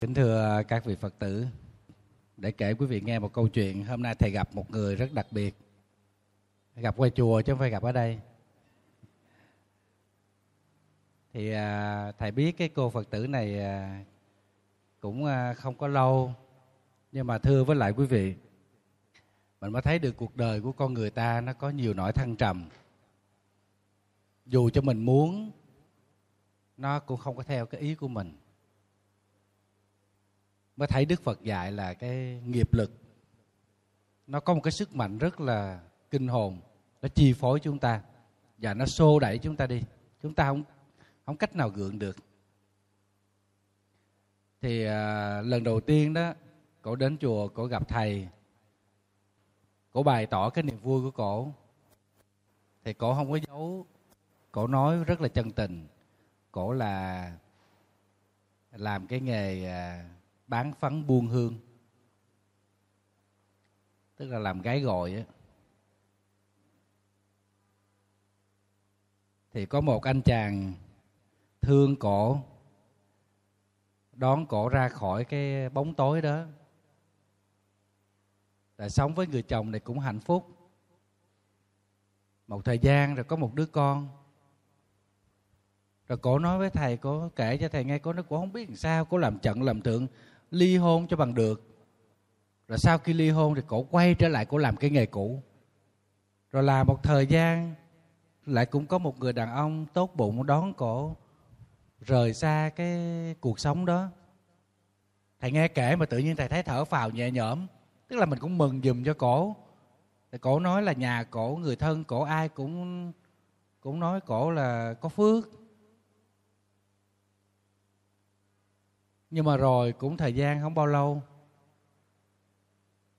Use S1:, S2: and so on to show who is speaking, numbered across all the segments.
S1: Kính thưa các vị Phật tử, để kể quý vị nghe một câu chuyện. Hôm nay thầy gặp một người rất đặc biệt. Gặp qua chùa chứ không phải gặp ở đây. Thì à, thầy biết cái cô Phật tử này à, cũng à, không có lâu. Nhưng mà thưa với lại quý vị, mình mới thấy được cuộc đời của con người ta nó có nhiều nỗi thăng trầm. Dù cho mình muốn, nó cũng không có theo cái ý của mình mới thấy đức phật dạy là cái nghiệp lực. Nó có một cái sức mạnh rất là kinh hồn nó chi phối chúng ta và nó xô đẩy chúng ta đi. Chúng ta không không cách nào gượng được. Thì à, lần đầu tiên đó cổ đến chùa cổ gặp thầy cổ bày tỏ cái niềm vui của cổ. Thì cổ không có giấu cổ nói rất là chân tình. Cổ là làm cái nghề à, bán phấn buôn hương. Tức là làm gái gọi á. Thì có một anh chàng thương cổ, đón cổ ra khỏi cái bóng tối đó. Là sống với người chồng này cũng hạnh phúc. Một thời gian rồi có một đứa con. Rồi cổ nói với thầy, cổ kể cho thầy nghe, cổ nó cổ không biết làm sao, cổ làm trận làm tượng ly hôn cho bằng được. Rồi sau khi ly hôn thì cổ quay trở lại cổ làm cái nghề cũ. Rồi làm một thời gian, lại cũng có một người đàn ông tốt bụng đón cổ rời xa cái cuộc sống đó. Thầy nghe kể mà tự nhiên thầy thấy thở phào nhẹ nhõm, tức là mình cũng mừng giùm cho cổ. Thì cổ nói là nhà cổ, người thân cổ ai cũng cũng nói cổ là có phước. Nhưng mà rồi cũng thời gian không bao lâu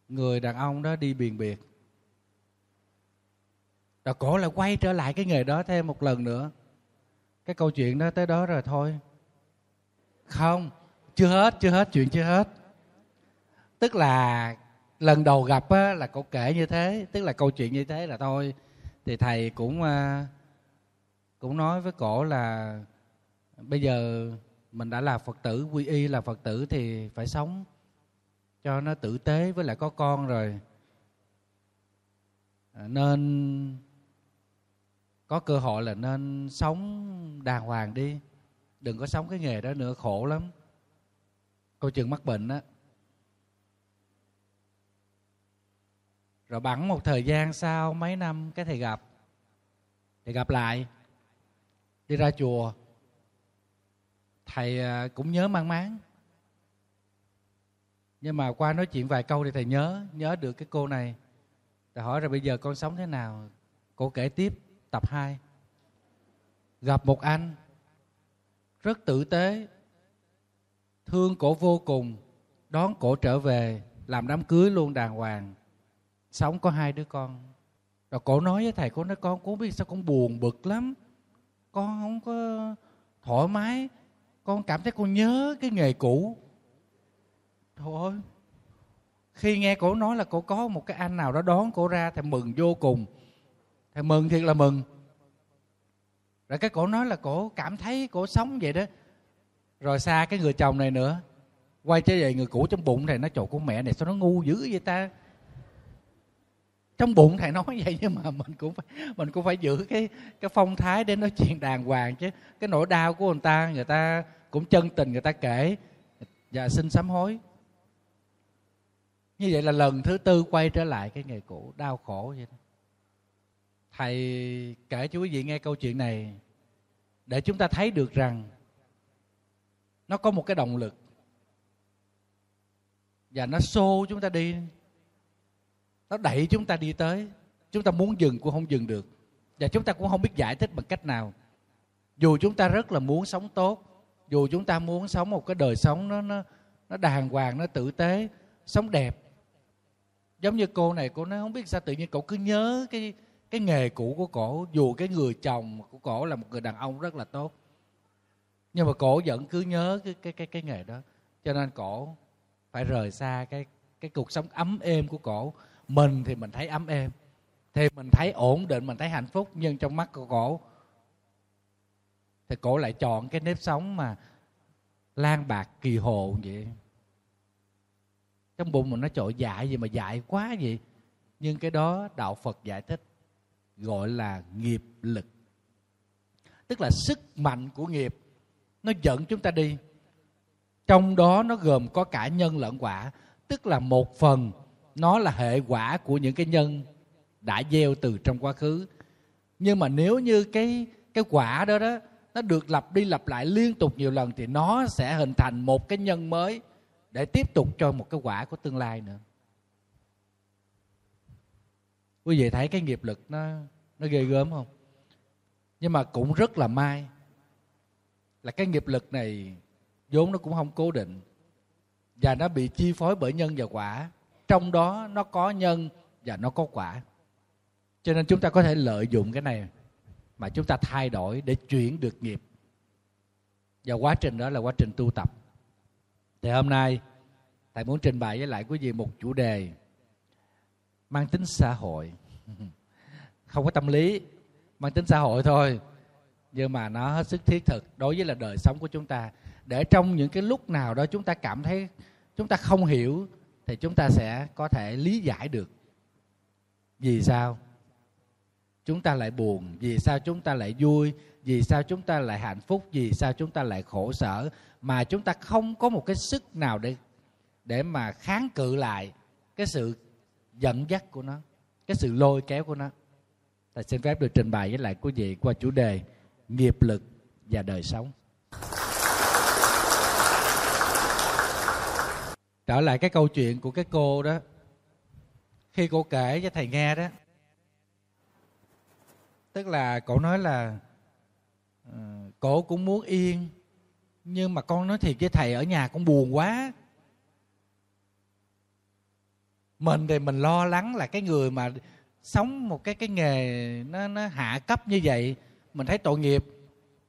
S1: người đàn ông đó đi biền biệt. Rồi cổ lại quay trở lại cái nghề đó thêm một lần nữa. Cái câu chuyện đó tới đó rồi thôi. Không chưa hết chưa hết chuyện chưa hết. Tức là lần đầu gặp á, là cậu kể như thế tức là câu chuyện như thế là thôi. Thì thầy cũng à, cũng nói với cổ là bây giờ mình đã là phật tử, quy y là phật tử thì phải sống cho nó tử tế với lại có con rồi. À, nên có cơ hội là nên sống đàng hoàng đi. Đừng có sống cái nghề đó nữa, khổ lắm. Coi chừng mắc bệnh á. Rồi bẵng một thời gian sau, mấy năm, cái thầy gặp. Thì gặp lại. Đi ra chùa thầy à, cũng nhớ mang máng. Nhưng mà qua nói chuyện vài câu thì thầy nhớ nhớ được cái cô này. Thầy hỏi rồi bây giờ con sống thế nào? Cô kể tiếp, tập 2 gặp một anh, rất tử tế, thương cổ vô cùng, đón cổ trở về, làm đám cưới luôn đàng hoàng. Sống có hai đứa con. Rồi cổ nói với thầy cô nói, con cũng biết sao, con buồn bực lắm. Con không có thoải mái con cảm thấy con nhớ cái nghề cũ. Thôi, khi nghe cổ nói là cổ có một cái anh nào đó đón cổ ra thì mừng vô cùng. Thì mừng thiệt là mừng. Rồi cái cổ nói là cổ cảm thấy cổ sống vậy đó. Rồi xa cái người chồng này nữa, quay trở về người cũ trong bụng, thầy nó chỗ của mẹ này sao nó ngu dữ vậy ta? Trong bụng thầy nói vậy nhưng mà mình cũng phải, mình cũng phải giữ cái cái phong thái để nói chuyện đàng hoàng chứ. Cái nỗi đau của người ta người ta cũng chân tình người ta kể. Và xin sám hối. Như vậy là lần thứ tư quay trở lại cái nghề cũ, đau khổ vậy đó. Thầy kể cho quý vị nghe câu chuyện này để chúng ta thấy được rằng nó có một cái động lực. Và nó xô chúng ta đi nó đẩy chúng ta đi tới. Chúng ta muốn dừng cũng không dừng được. Và chúng ta cũng không biết giải thích bằng cách nào. Dù chúng ta rất là muốn sống tốt, dù chúng ta muốn sống một cái đời sống nó nó nó đàng hoàng, nó tử tế, sống đẹp. Giống như cô này, cô nói không biết sao tự nhiên cậu cứ nhớ cái cái nghề cũ của cổ. Dù cái người chồng của cổ là một người đàn ông rất là tốt. Nhưng mà cổ vẫn cứ nhớ cái cái cái cái nghề đó. Cho nên cổ phải rời xa cái cái cuộc sống ấm êm của cổ mình thì mình thấy ấm êm, thì mình thấy ổn định, mình thấy hạnh phúc, nhưng trong mắt của cổ, thì cổ lại chọn cái nếp sống mà lan bạc, kỳ hồ vậy. Trong bụng mình nó trội dại gì mà dại quá vậy. Nhưng cái đó đạo phật giải thích, gọi là nghiệp lực. Tức là sức mạnh của nghiệp, nó dẫn chúng ta đi. Trong đó nó gồm có cả nhân lẫn quả, tức là một phần nó là hệ quả của những cái nhân đã gieo từ trong quá khứ. Nhưng mà nếu như cái cái quả đó đó, nó được lặp đi lặp lại liên tục nhiều lần thì nó sẽ hình thành một cái nhân mới để tiếp tục cho một cái quả của tương lai nữa. Quý vị thấy cái nghiệp lực nó nó ghê gớm không? Nhưng mà cũng rất là may là cái nghiệp lực này vốn nó cũng không cố định và nó bị chi phối bởi nhân và quả trong đó nó có nhân và nó có quả. Cho nên chúng ta có thể lợi dụng cái này mà chúng ta thay đổi để chuyển được nghiệp. Và quá trình đó là quá trình tu tập. Thì hôm nay thầy muốn trình bày với lại quý vị một chủ đề mang tính xã hội. Không có tâm lý, mang tính xã hội thôi. Nhưng mà nó hết sức thiết thực đối với là đời sống của chúng ta. Để trong những cái lúc nào đó chúng ta cảm thấy chúng ta không hiểu thì chúng ta sẽ có thể lý giải được vì sao chúng ta lại buồn, vì sao chúng ta lại vui, vì sao chúng ta lại hạnh phúc, vì sao chúng ta lại khổ sở mà chúng ta không có một cái sức nào để để mà kháng cự lại cái sự dẫn dắt của nó, cái sự lôi kéo của nó. Thầy xin phép được trình bày với lại quý vị qua chủ đề nghiệp lực và đời sống. Trở lại cái câu chuyện của cái cô đó. Khi cô kể cho thầy nghe đó tức là cậu nói là uh, cổ cũng muốn yên nhưng mà con nói thiệt với thầy ở nhà con buồn quá. Mình thì mình lo lắng là cái người mà sống một cái cái nghề nó nó hạ cấp như vậy mình thấy tội nghiệp.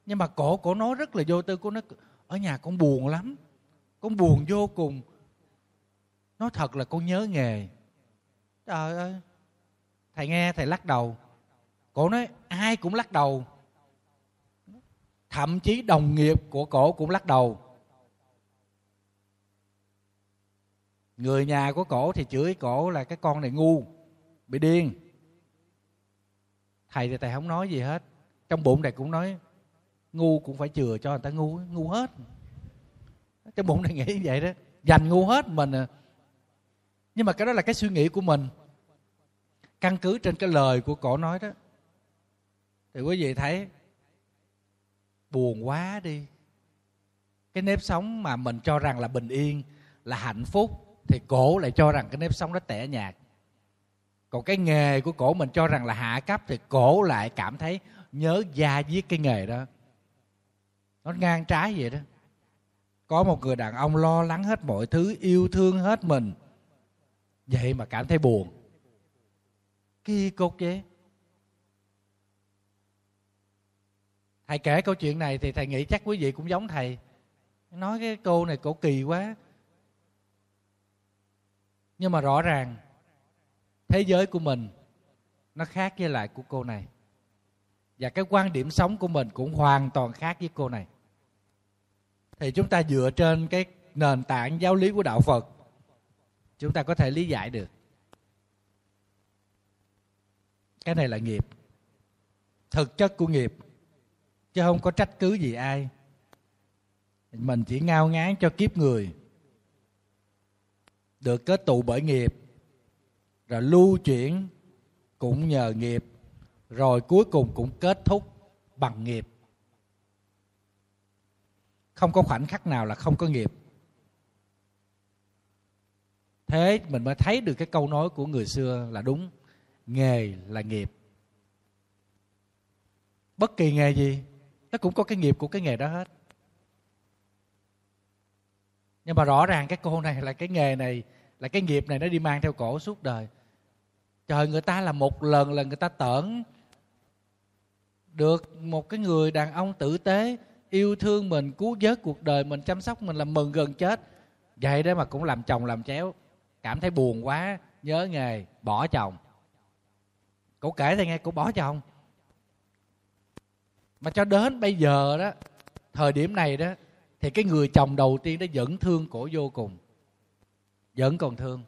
S1: Nhưng mà cổ cổ nói rất là vô tư cô nói ở nhà con buồn lắm con buồn vô cùng nói thật là con nhớ nghề. Trời ơi. Thầy nghe, thầy lắc đầu. Cổ nói, ai cũng lắc đầu. Thậm chí đồng nghiệp của cổ cũng lắc đầu. Người nhà của cổ thì chửi cổ là cái con này ngu, bị điên. Thầy thì thầy không nói gì hết. Trong bụng thầy cũng nói, ngu cũng phải chừa cho người ta ngu ngu hết. Trong bụng thầy nghĩ vậy đó. Dành ngu hết mình à nhưng mà cái đó là cái suy nghĩ của mình. Căn cứ trên cái lời của cổ nói đó. Thì quý vị thấy, buồn quá đi. Cái nếp sống mà mình cho rằng là bình yên, là hạnh phúc, thì cổ lại cho rằng cái nếp sống đó tẻ nhạt. Còn cái nghề của cổ mình cho rằng là hạ cấp, thì cổ lại cảm thấy nhớ da giết cái nghề đó. Nó ngang trái vậy đó. Có một người đàn ông lo lắng hết mọi thứ, yêu thương hết mình vậy mà cảm thấy buồn. Kỳ cục vậy? Thầy kể câu chuyện này thì thầy nghĩ chắc quý vị cũng giống thầy. Nói cái cô này cổ kỳ quá. Nhưng mà rõ ràng thế giới của mình nó khác với lại của cô này. Và cái quan điểm sống của mình cũng hoàn toàn khác với cô này. Thì chúng ta dựa trên cái nền tảng giáo lý của đạo phật chúng ta có thể lý giải được. Cái này là nghiệp. Thực chất của nghiệp. Chứ không có trách cứ gì ai. Mình chỉ ngao ngán cho kiếp người. Được kết tụ bởi nghiệp. Rồi lưu chuyển cũng nhờ nghiệp. Rồi cuối cùng cũng kết thúc bằng nghiệp. Không có khoảnh khắc nào là không có nghiệp thế mình mới thấy được cái câu nói của người xưa là đúng, nghề là nghiệp. Bất kỳ nghề gì, nó cũng có cái nghiệp của cái nghề đó hết. Nhưng mà rõ ràng cái cô này là cái nghề này, là cái nghiệp này nó đi mang theo cổ suốt đời. Trời, người ta là một lần là người ta tởn được một cái người đàn ông tử tế yêu thương mình, cứu vớt cuộc đời mình, chăm sóc mình là mừng gần chết. Vậy đó mà cũng làm chồng làm chéo cảm thấy buồn quá, nhớ nghề, bỏ chồng. Cậu kể thì nghe, cậu bỏ chồng. Mà cho đến bây giờ đó, thời điểm này đó, thì cái người chồng đầu tiên đó vẫn thương cổ vô cùng. Vẫn còn thương.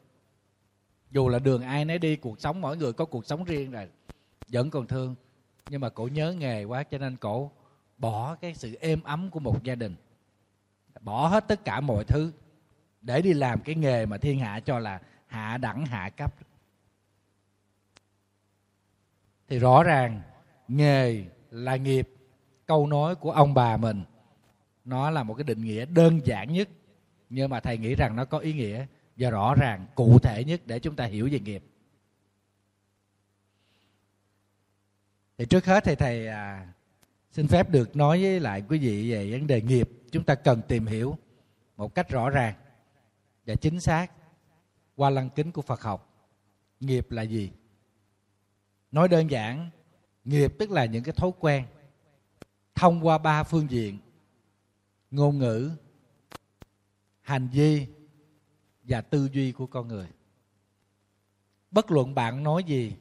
S1: Dù là đường ai nấy đi, cuộc sống mỗi người có cuộc sống riêng rồi, vẫn còn thương. Nhưng mà cổ nhớ nghề quá, cho nên cổ bỏ cái sự êm ấm của một gia đình. Bỏ hết tất cả mọi thứ để đi làm cái nghề mà thiên hạ cho là hạ đẳng hạ cấp. Thì rõ ràng nghề là nghiệp. Câu nói của ông bà mình nó là một cái định nghĩa đơn giản nhất nhưng mà thầy nghĩ rằng nó có ý nghĩa và rõ ràng cụ thể nhất để chúng ta hiểu về nghiệp. Thì trước hết thì thầy à, xin phép được nói với lại quý vị về vấn đề nghiệp. Chúng ta cần tìm hiểu một cách rõ ràng và chính xác, qua lăng kính của Phật học, nghiệp là gì? Nói đơn giản, nghiệp tức là những cái thói quen. Thông qua ba phương diện, ngôn ngữ, hành vi và tư duy của con người. Bất luận bạn nói gì,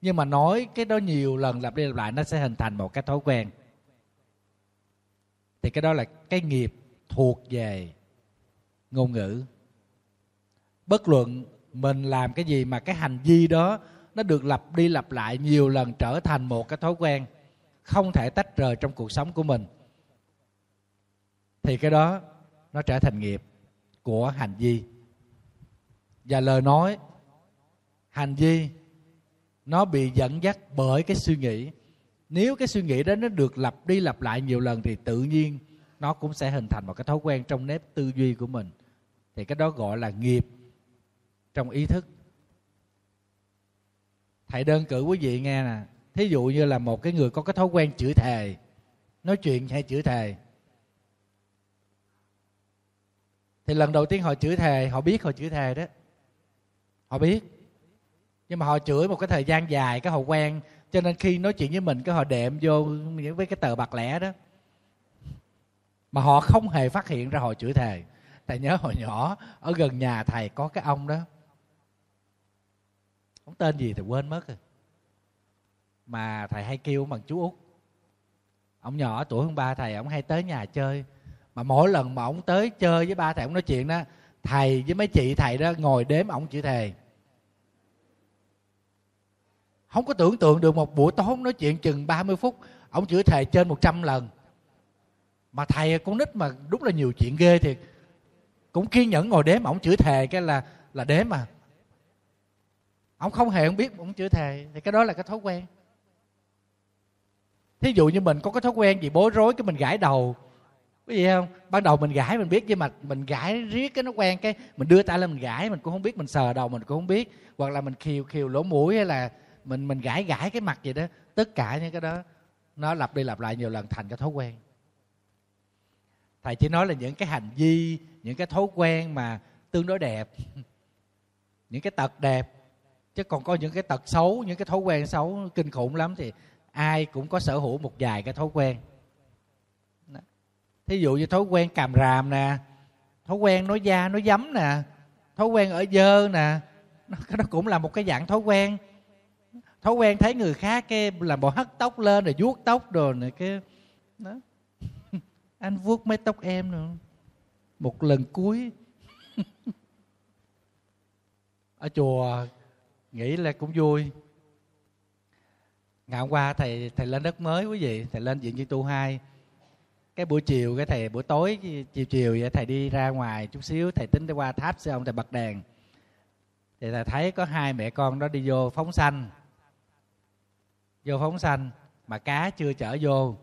S1: nhưng mà nói cái đó nhiều lần lặp đi lặp lại, nó sẽ hình thành một cái thói quen. Thì cái đó là cái nghiệp thuộc về ngôn ngữ bất luận mình làm cái gì mà cái hành vi đó nó được lặp đi lặp lại nhiều lần trở thành một cái thói quen không thể tách rời trong cuộc sống của mình, thì cái đó nó trở thành nghiệp của hành vi. Và lời nói, hành vi nó bị dẫn dắt bởi cái suy nghĩ. Nếu cái suy nghĩ đó nó được lặp đi lặp lại nhiều lần thì tự nhiên nó cũng sẽ hình thành một cái thói quen trong nếp tư duy của mình. Thì cái đó gọi là nghiệp trong ý thức. Thầy đơn cử quý vị nghe nè. Thí dụ như là một cái người có cái thói quen chửi thề, nói chuyện hay chửi thề. Thì lần đầu tiên họ chửi thề, họ biết họ chửi thề đó. Họ biết. Nhưng mà họ chửi một cái thời gian dài, cái họ quen. Cho nên khi nói chuyện với mình, cái họ đệm vô với cái tờ bạc lẻ đó. Mà họ không hề phát hiện ra họ chửi thề. Thầy nhớ hồi nhỏ, ở gần nhà thầy có cái ông đó ông tên gì thì quên mất rồi. Mà thầy hay kêu bằng chú út. Ông nhỏ tuổi hơn ba thầy, ông hay tới nhà chơi. Mà mỗi lần mà ông tới chơi với ba thầy, ông nói chuyện đó, thầy với mấy chị thầy đó ngồi đếm ông chữ thề. Không có tưởng tượng được một buổi tối nói chuyện chừng 30 phút, ông chửi thề trên 100 lần. Mà thầy con nít mà đúng là nhiều chuyện ghê thiệt. Cũng kiên nhẫn ngồi đếm ông chửi thề cái là là đếm mà ông không hề không biết, ông chưa thề. Thì cái đó là cái thói quen. Thí dụ như mình có cái thói quen gì bối rối, cái mình gãi đầu. Cái gì không? Ban đầu mình gãi, mình biết, nhưng mà mình gãi riết cái nó quen, cái mình đưa tay lên mình gãi, mình cũng không biết, mình sờ đầu mình cũng không biết. Hoặc là mình khiều khiều lỗ mũi hay là mình mình gãi gãi cái mặt gì đó. Tất cả những cái đó, nó lặp đi lặp lại nhiều lần thành cái thói quen. Thầy chỉ nói là những cái hành vi, những cái thói quen mà tương đối đẹp, những cái tật đẹp chứ còn có những cái tật xấu những cái thói quen xấu kinh khủng lắm thì ai cũng có sở hữu một vài cái thói quen. Thí dụ như thói quen càm ràm nè thói quen nói da nói dấm nè thói quen ở dơ nè nó, nó cũng là một cái dạng thói quen. Thói quen thấy người khác cái làm bộ hất tóc lên rồi vuốt tóc đồ này cái đó. Anh vuốt mấy tóc em nữa một lần cuối. Ở chùa nghĩ là cũng vui. Ngày hôm qua thầy thầy lên đất mới quý vị thầy lên diện viên tu hai. Cái buổi chiều cái thầy buổi tối chiều chiều vậy thầy đi ra ngoài chút xíu thầy tính đi qua tháp sư ông thầy bật đèn. Thì thầy thấy có hai mẹ con đó đi vô phóng xanh vô phóng xanh mà cá chưa chở vô.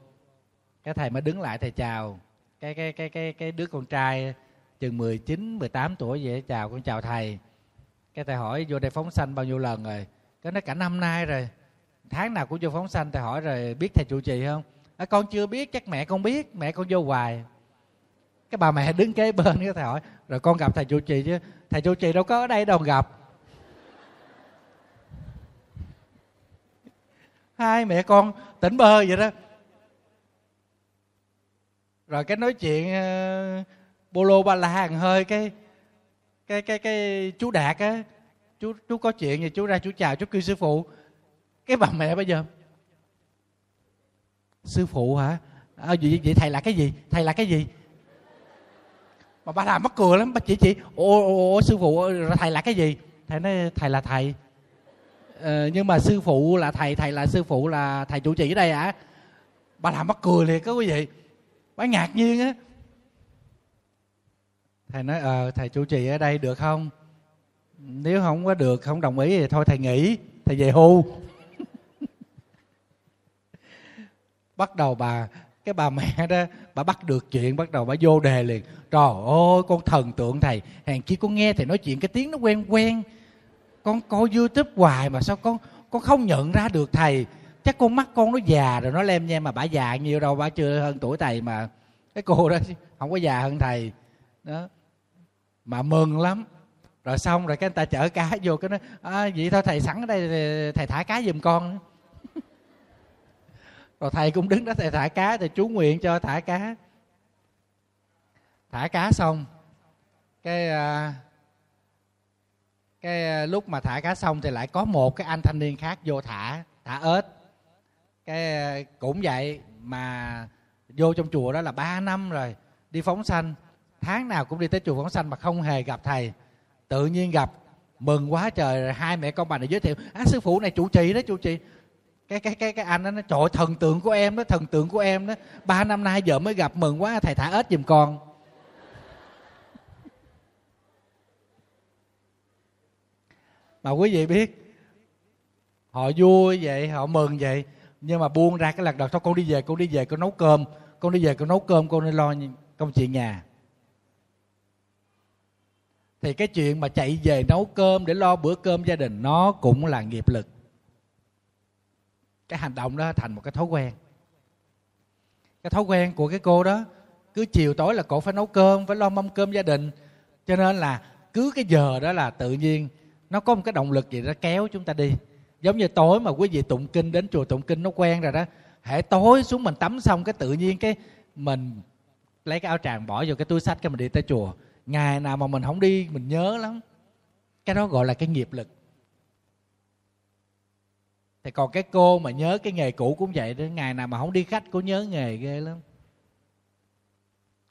S1: Cái thầy mới đứng lại thầy chào. Cái cái cái cái cái đứa con trai chừng 19, 18 tuổi vậy chào con chào thầy cái thầy hỏi vô đây phóng sanh bao nhiêu lần rồi? Cái nó cả năm nay rồi. Tháng nào cũng vô phóng sanh thầy hỏi rồi biết thầy trụ trì không? À, con chưa biết chắc mẹ con biết mẹ con vô hoài. Cái bà mẹ đứng kế bên cái thầy hỏi rồi con gặp thầy trụ trì chứ? Thầy trụ trì đâu có ở đây đâu gặp. Hai mẹ con tỉnh bơ vậy đó. Rồi cái nói chuyện uh, bô ba la hàng hơi cái cái cái cái chú đạt á chú chú có chuyện gì chú ra chú chào chú kêu sư phụ. Cái bà mẹ bây giờ sư phụ hả? À, vậy, vậy thầy là cái gì? Thầy là cái gì? Mà bà làm mắc cười lắm bà chỉ chỉ ô, ô, ô sư phụ thầy là cái gì? Thầy nói thầy là thầy. Ờ, nhưng mà sư phụ là thầy thầy là sư phụ là thầy chủ trì ở đây à bà làm mắc cười liền có quý vị bà ngạc nhiên á thầy nói ờ thầy chủ trì ở đây được không? Nếu không có được, không đồng ý thì thôi thầy nghỉ, thầy về hưu. Bắt đầu bà, cái bà mẹ đó, bà bắt được chuyện, bắt đầu bà vô đề liền. Trời ơi, con thần tượng thầy hàng chi con nghe thầy nói chuyện cái tiếng nó quen quen. Con coi youtube hoài mà sao con con không nhận ra được thầy. Chắc con mắt con nó già rồi nó lem nhem mà bà già nhiều đâu bà chưa hơn tuổi thầy mà. Cái cô đó không có già hơn thầy. Đó mà mừng lắm. Rồi xong rồi cái người ta chở cá vô cái nói à, vậy thôi thầy sẵn ở đây thầy thả cá giùm con. Rồi thầy cũng đứng đó thầy thả cá thì chú nguyện cho thả cá. Thả cá xong cái à, cái à, lúc mà thả cá xong thì lại có một cái anh thanh niên khác vô thả thả ếch. Cái à, cũng vậy mà vô trong chùa đó là ba năm rồi đi phóng sanh tháng nào cũng đi tới chùa phóng sanh mà không hề gặp thầy. Tự nhiên gặp, mừng quá trời, hai mẹ con bà này giới thiệu á sư phụ này chủ trì đó, chủ trì. Cái cái cái cái anh đó nó trội thần tượng của em đó, thần tượng của em đó, ba năm nay giờ mới gặp, mừng quá, thầy thả ếch giùm con. Mà quý vị biết, họ vui vậy, họ mừng vậy, nhưng mà buông ra cái lần đầu thôi, con đi về, con đi về, con nấu cơm, con đi về, con nấu cơm, con đi lo công chuyện nhà thì cái chuyện mà chạy về nấu cơm để lo bữa cơm gia đình nó cũng là nghiệp lực. Cái hành động đó thành một cái thói quen. Cái thói quen của cái cô đó, cứ chiều tối là cổ phải nấu cơm, phải lo mâm cơm gia đình. Cho nên là cứ cái giờ đó là tự nhiên nó có một cái động lực gì đó kéo chúng ta đi. Giống như tối mà quý vị tụng kinh đến chùa tụng kinh nó quen rồi đó hệ tối xuống mình tắm xong cái tự nhiên cái mình lấy cái áo tràng bỏ vô cái túi sách cái mình đi tới chùa ngày nào mà mình không đi, mình nhớ lắm. Cái đó gọi là cái nghiệp lực. Thì còn cái cô mà nhớ cái nghề cũ cũng vậy đó, ngày nào mà không đi khách cô nhớ nghề ghê lắm.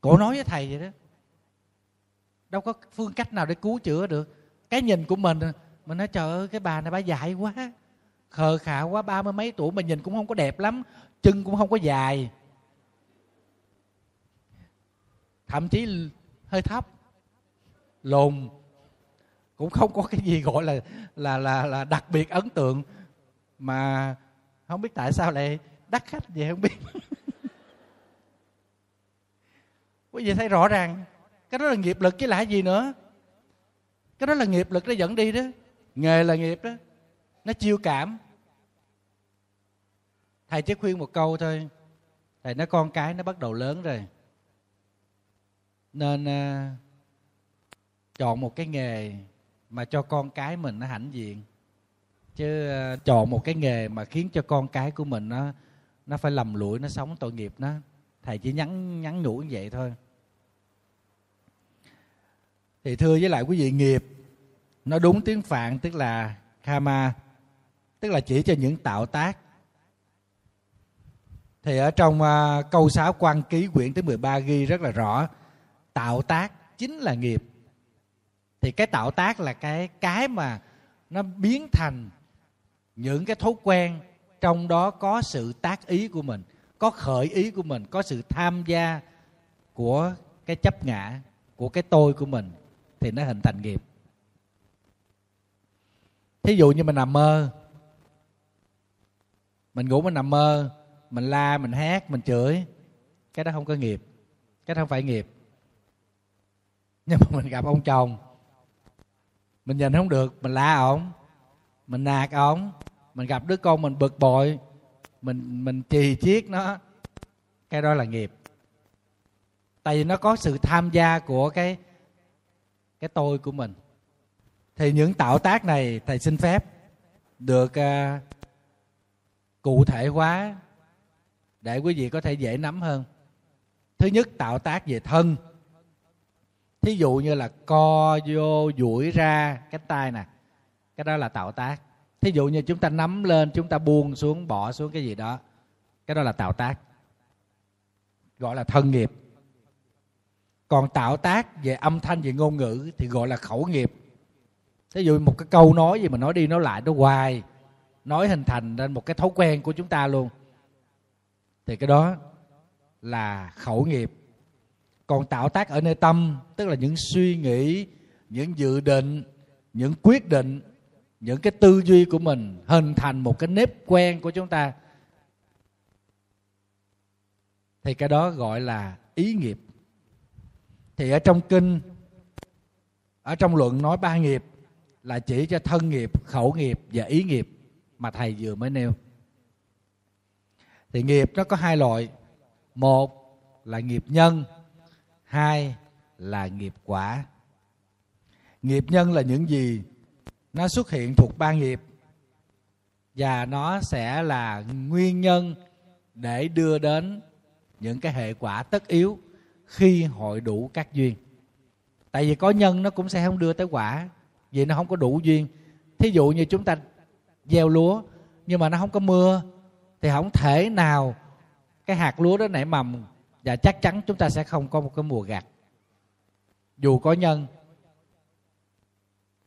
S1: Cổ nói với thầy vậy đó. Đâu có phương cách nào để cứu chữa được. Cái nhìn của mình mình nói, trời ơi, cái bà này bà dại quá. Khờ khạo quá, ba mươi mấy tuổi mà nhìn cũng không có đẹp lắm, chân cũng không có dài. Thậm chí hơi thấp lùn cũng không có cái gì gọi là là là là đặc biệt ấn tượng. Mà không biết tại sao lại đắt khách vậy không biết. Quý vị thấy rõ ràng cái đó là nghiệp lực chứ lại gì nữa? Cái đó là nghiệp lực nó dẫn đi đó. Nghề là nghiệp đó. Nó chiêu cảm. Thầy chỉ khuyên một câu thôi. Thầy nói con cái nó bắt đầu lớn rồi. Nên uh, chọn một cái nghề mà cho con cái mình nó hãnh diện. Chứ ờ, chọn một cái nghề mà khiến cho con cái của mình nó nó phải lầm lũi nó sống tội nghiệp nó thầy chỉ nhắn nhắn nhủ như vậy thôi. Thì thưa với lại quý vị nghiệp nó đúng tiếng phạn tức là karma tức là chỉ cho những tạo tác. Thì ở trong uh, câu sáu quan ký quyển thứ 13 ghi rất là rõ tạo tác chính là nghiệp thì cái tạo tác là cái cái mà nó biến thành những cái thói quen trong đó có sự tác ý của mình, có khởi ý của mình, có sự tham gia của cái chấp ngã của cái tôi của mình thì nó hình thành nghiệp. Thí dụ như mình nằm mơ, mình ngủ mình nằm mơ, mình la, mình hát, mình chửi, cái đó không có nghiệp, cái đó không phải nghiệp. Nhưng mà mình gặp ông chồng mình nhìn không được mình la ổng mình nạt ổng mình gặp đứa con mình bực bội mình mình trì chiết nó. Cái đó là nghiệp. Tại vì nó có sự tham gia của cái cái tôi của mình. Thì những tạo tác này thầy xin phép được uh, cụ thể hóa để quý vị có thể dễ nắm hơn. Thứ nhất tạo tác về thân thí dụ như là co vô duỗi ra, cái tay nè, cái đó là tạo tác. Thí dụ như chúng ta nắm lên, chúng ta buông xuống, bỏ xuống cái gì đó, cái đó là tạo tác, gọi là thân nghiệp. Còn tạo tác về âm thanh, về ngôn ngữ thì gọi là khẩu nghiệp. Thí dụ một cái câu nói gì mà nói đi nói lại, nó hoài, nói hình thành nên một cái thói quen của chúng ta luôn, thì cái đó là khẩu nghiệp còn tạo tác ở nơi tâm, tức là những suy nghĩ, những dự định, những quyết định, những cái tư duy của mình hình thành một cái nếp quen của chúng ta. Thì cái đó gọi là ý nghiệp. Thì ở trong kinh, ở trong luận nói ba nghiệp là chỉ cho thân nghiệp, khẩu nghiệp và ý nghiệp mà thầy vừa mới nêu. Thì nghiệp nó có hai loại. Một là nghiệp nhân hai là nghiệp quả. Nghiệp nhân là những gì? Nó xuất hiện thuộc ba nghiệp. Và nó sẽ là nguyên nhân để đưa đến những cái hệ quả tất yếu khi hội đủ các duyên. Tại vì có nhân nó cũng sẽ không đưa tới quả, vì nó không có đủ duyên. Thí dụ như chúng ta gieo lúa, nhưng mà nó không có mưa, thì không thể nào cái hạt lúa đó nảy mầm và chắc chắn chúng ta sẽ không có một cái mùa gặt. Dù có nhân,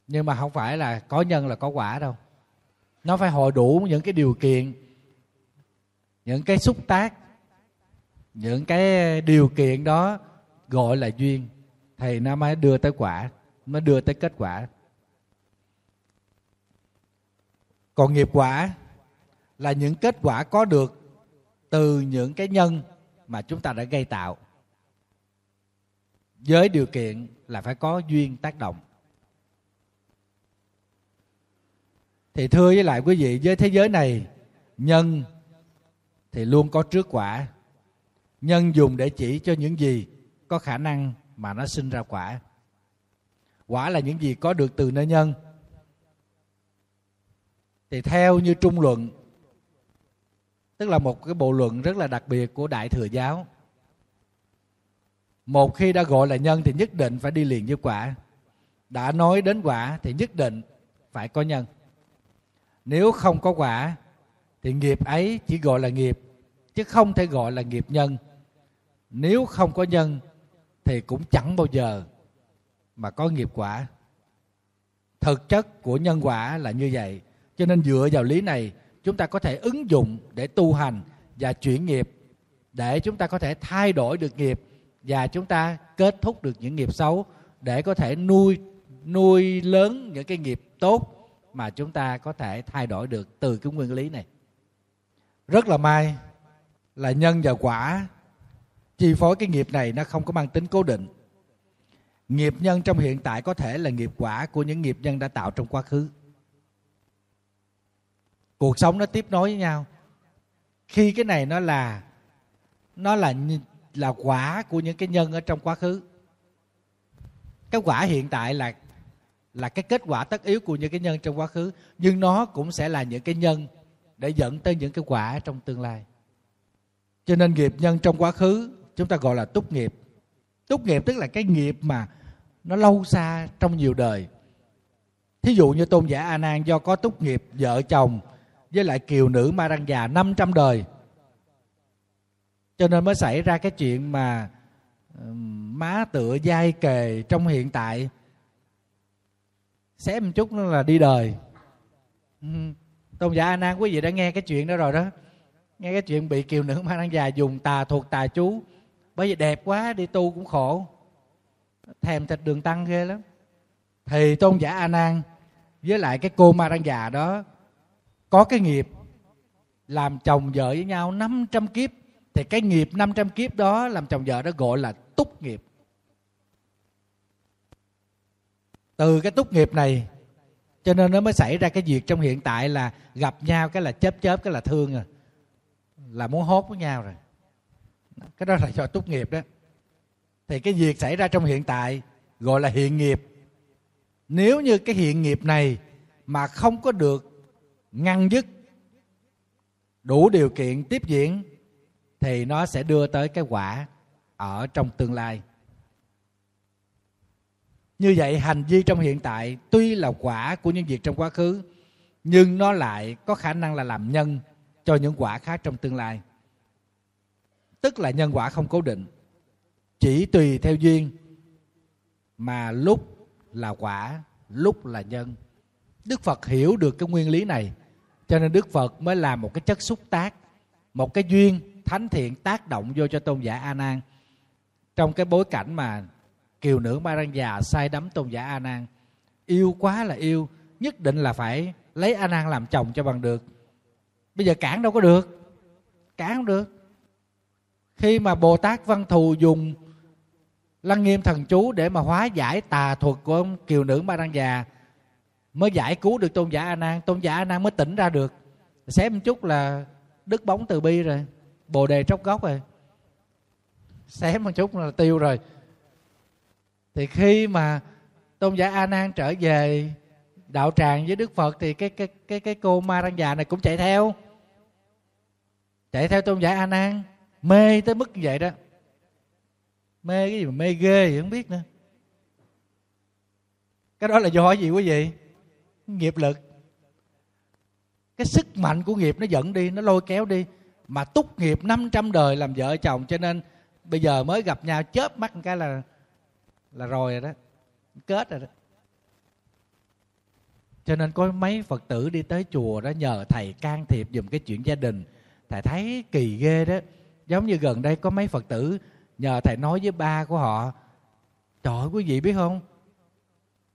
S1: nhưng mà không phải là có nhân là có quả đâu. Nó phải hội đủ những cái điều kiện, những cái xúc tác, những cái điều kiện đó gọi là duyên. Thì nó mới đưa tới quả, mới đưa tới kết quả. Còn nghiệp quả là những kết quả có được từ những cái nhân mà chúng ta đã gây tạo. Với điều kiện là phải có duyên tác động. Thì thưa với lại quý vị, với thế giới này, nhân thì luôn có trước quả. Nhân dùng để chỉ cho những gì có khả năng mà nó sinh ra quả. Quả là những gì có được từ nơi nhân. Thì theo như trung luận tức là một cái bộ luận rất là đặc biệt của đại thừa giáo. Một khi đã gọi là nhân thì nhất định phải đi liền với quả. Đã nói đến quả thì nhất định phải có nhân. Nếu không có quả thì nghiệp ấy chỉ gọi là nghiệp, chứ không thể gọi là nghiệp nhân. Nếu không có nhân thì cũng chẳng bao giờ mà có nghiệp quả. Thực chất của nhân quả là như vậy. Cho nên dựa vào lý này chúng ta có thể ứng dụng để tu hành và chuyển nghiệp, để chúng ta có thể thay đổi được nghiệp và chúng ta kết thúc được những nghiệp xấu, để có thể nuôi nuôi lớn những cái nghiệp tốt mà chúng ta có thể thay đổi được từ cái nguyên lý này. Rất là may là nhân và quả chi phối cái nghiệp này nó không có mang tính cố định. Nghiệp nhân trong hiện tại có thể là nghiệp quả của những nghiệp nhân đã tạo trong quá khứ cuộc sống nó tiếp nối với nhau. Khi cái này nó là nó là là quả của những cái nhân ở trong quá khứ. Cái quả hiện tại là là cái kết quả tất yếu của những cái nhân trong quá khứ, nhưng nó cũng sẽ là những cái nhân để dẫn tới những cái quả trong tương lai. Cho nên nghiệp nhân trong quá khứ, chúng ta gọi là túc nghiệp. Túc nghiệp tức là cái nghiệp mà nó lâu xa trong nhiều đời. Thí dụ như tôn giả a nan do có túc nghiệp vợ chồng với lại kiều nữ ma răng già 500 đời. Cho nên mới xảy ra cái chuyện mà má tựa dai kề trong hiện tại. Xém một chút nữa là đi đời. Tôn giả a nan quý vị đã nghe cái chuyện đó rồi đó. Nghe cái chuyện bị kiều nữ ma răng già dùng tà thuộc tà chú. Bởi vì đẹp quá, đi tu cũng khổ. Thèm thịt đường tăng ghê lắm. Thì tôn giả a nan với lại cái cô ma răng già đó có cái nghiệp làm chồng vợ với nhau 500 kiếp, thì cái nghiệp 500 kiếp đó làm chồng vợ đó gọi là túc nghiệp. Từ cái túc nghiệp này, cho nên nó mới xảy ra cái việc trong hiện tại là gặp nhau cái là chớp chớp, cái là thương rồi là muốn hốt với nhau rồi. Cái đó là do túc nghiệp đó. Thì cái việc xảy ra trong hiện tại gọi là hiện nghiệp. Nếu như cái hiện nghiệp này mà không có được ngăn dứt đủ điều kiện tiếp diễn, thì nó sẽ đưa tới cái quả ở trong tương lai. Như vậy, hành vi trong hiện tại tuy là quả của những việc trong quá khứ, nhưng nó lại có khả năng là làm nhân cho những quả khác trong tương lai. Tức là nhân quả không cố định, chỉ tùy theo duyên, mà lúc là quả, lúc là nhân. Đức phật hiểu được cái nguyên lý này cho nên đức phật mới làm một cái chất xúc tác, một cái duyên thánh thiện tác động vô cho tôn giả a nan. Trong cái bối cảnh mà kiều nữ ma răng già sai đắm tôn giả a nan, yêu quá là yêu, nhất định là phải lấy a nan làm chồng cho bằng được. Bây giờ cản đâu có được, cản không được. Khi mà bồ tát văn thù dùng lăng nghiêm thần chú để mà hóa giải tà thuật của ông kiều nữ ma răng già mới giải cứu được tôn giả a nan. Tôn giả a nan mới tỉnh ra được. Xém một chút là đứt bóng từ bi rồi. Bồ đề tróc gốc rồi. Xém một chút là tiêu rồi. Thì khi mà tôn giả a nan trở về đạo tràng với đức phật thì cái cái cái cái cô ma răng già này cũng chạy theo. Chạy theo tôn giả a nan. Mê tới mức như vậy đó. Mê cái gì mà mê ghê vậy không biết nữa. Cái đó là do gì quý vị? Nghiệp lực. Cái sức mạnh của nghiệp nó dẫn đi, nó lôi kéo đi. Mà túc nghiệp 500 đời làm vợ chồng, cho nên bây giờ mới gặp nhau, chớp mắt một cái là là rồi rồi đó. Kết rồi đó. Cho nên có mấy phật tử đi tới chùa đó nhờ thầy can thiệp dùm cái chuyện gia đình. Thầy thấy kỳ ghê đó. Giống như gần đây có mấy phật tử nhờ thầy nói với ba của họ, trời ơi, quý vị biết không?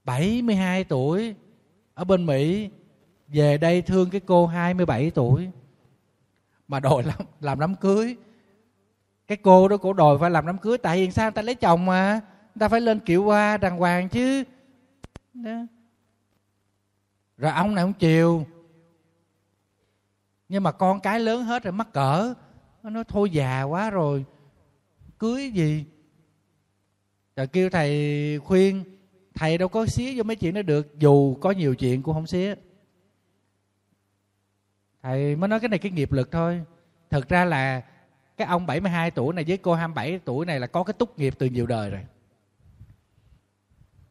S1: 72 tuổi ở bên Mỹ, về đây thương cái cô 27 tuổi. Mà đòi làm làm đám cưới. Cái cô đó cổ đòi phải làm đám cưới, tại vì sao? Người ta lấy chồng mà. Người ta phải lên kiệu hoa, đàng hoàng chứ. Đó. rồi ông này không chiều. Nhưng mà con cái lớn hết rồi, mắc cỡ. Nó nói, thôi già quá rồi. Cưới gì? Rồi kêu thầy khuyên thầy đâu có xía vô mấy chuyện đó được, dù có nhiều chuyện cũng không xía. Thầy mới nói cái này cái nghiệp lực thôi. Thực ra là cái ông 72 tuổi này với cô 27 tuổi này là có cái túc nghiệp từ nhiều đời rồi.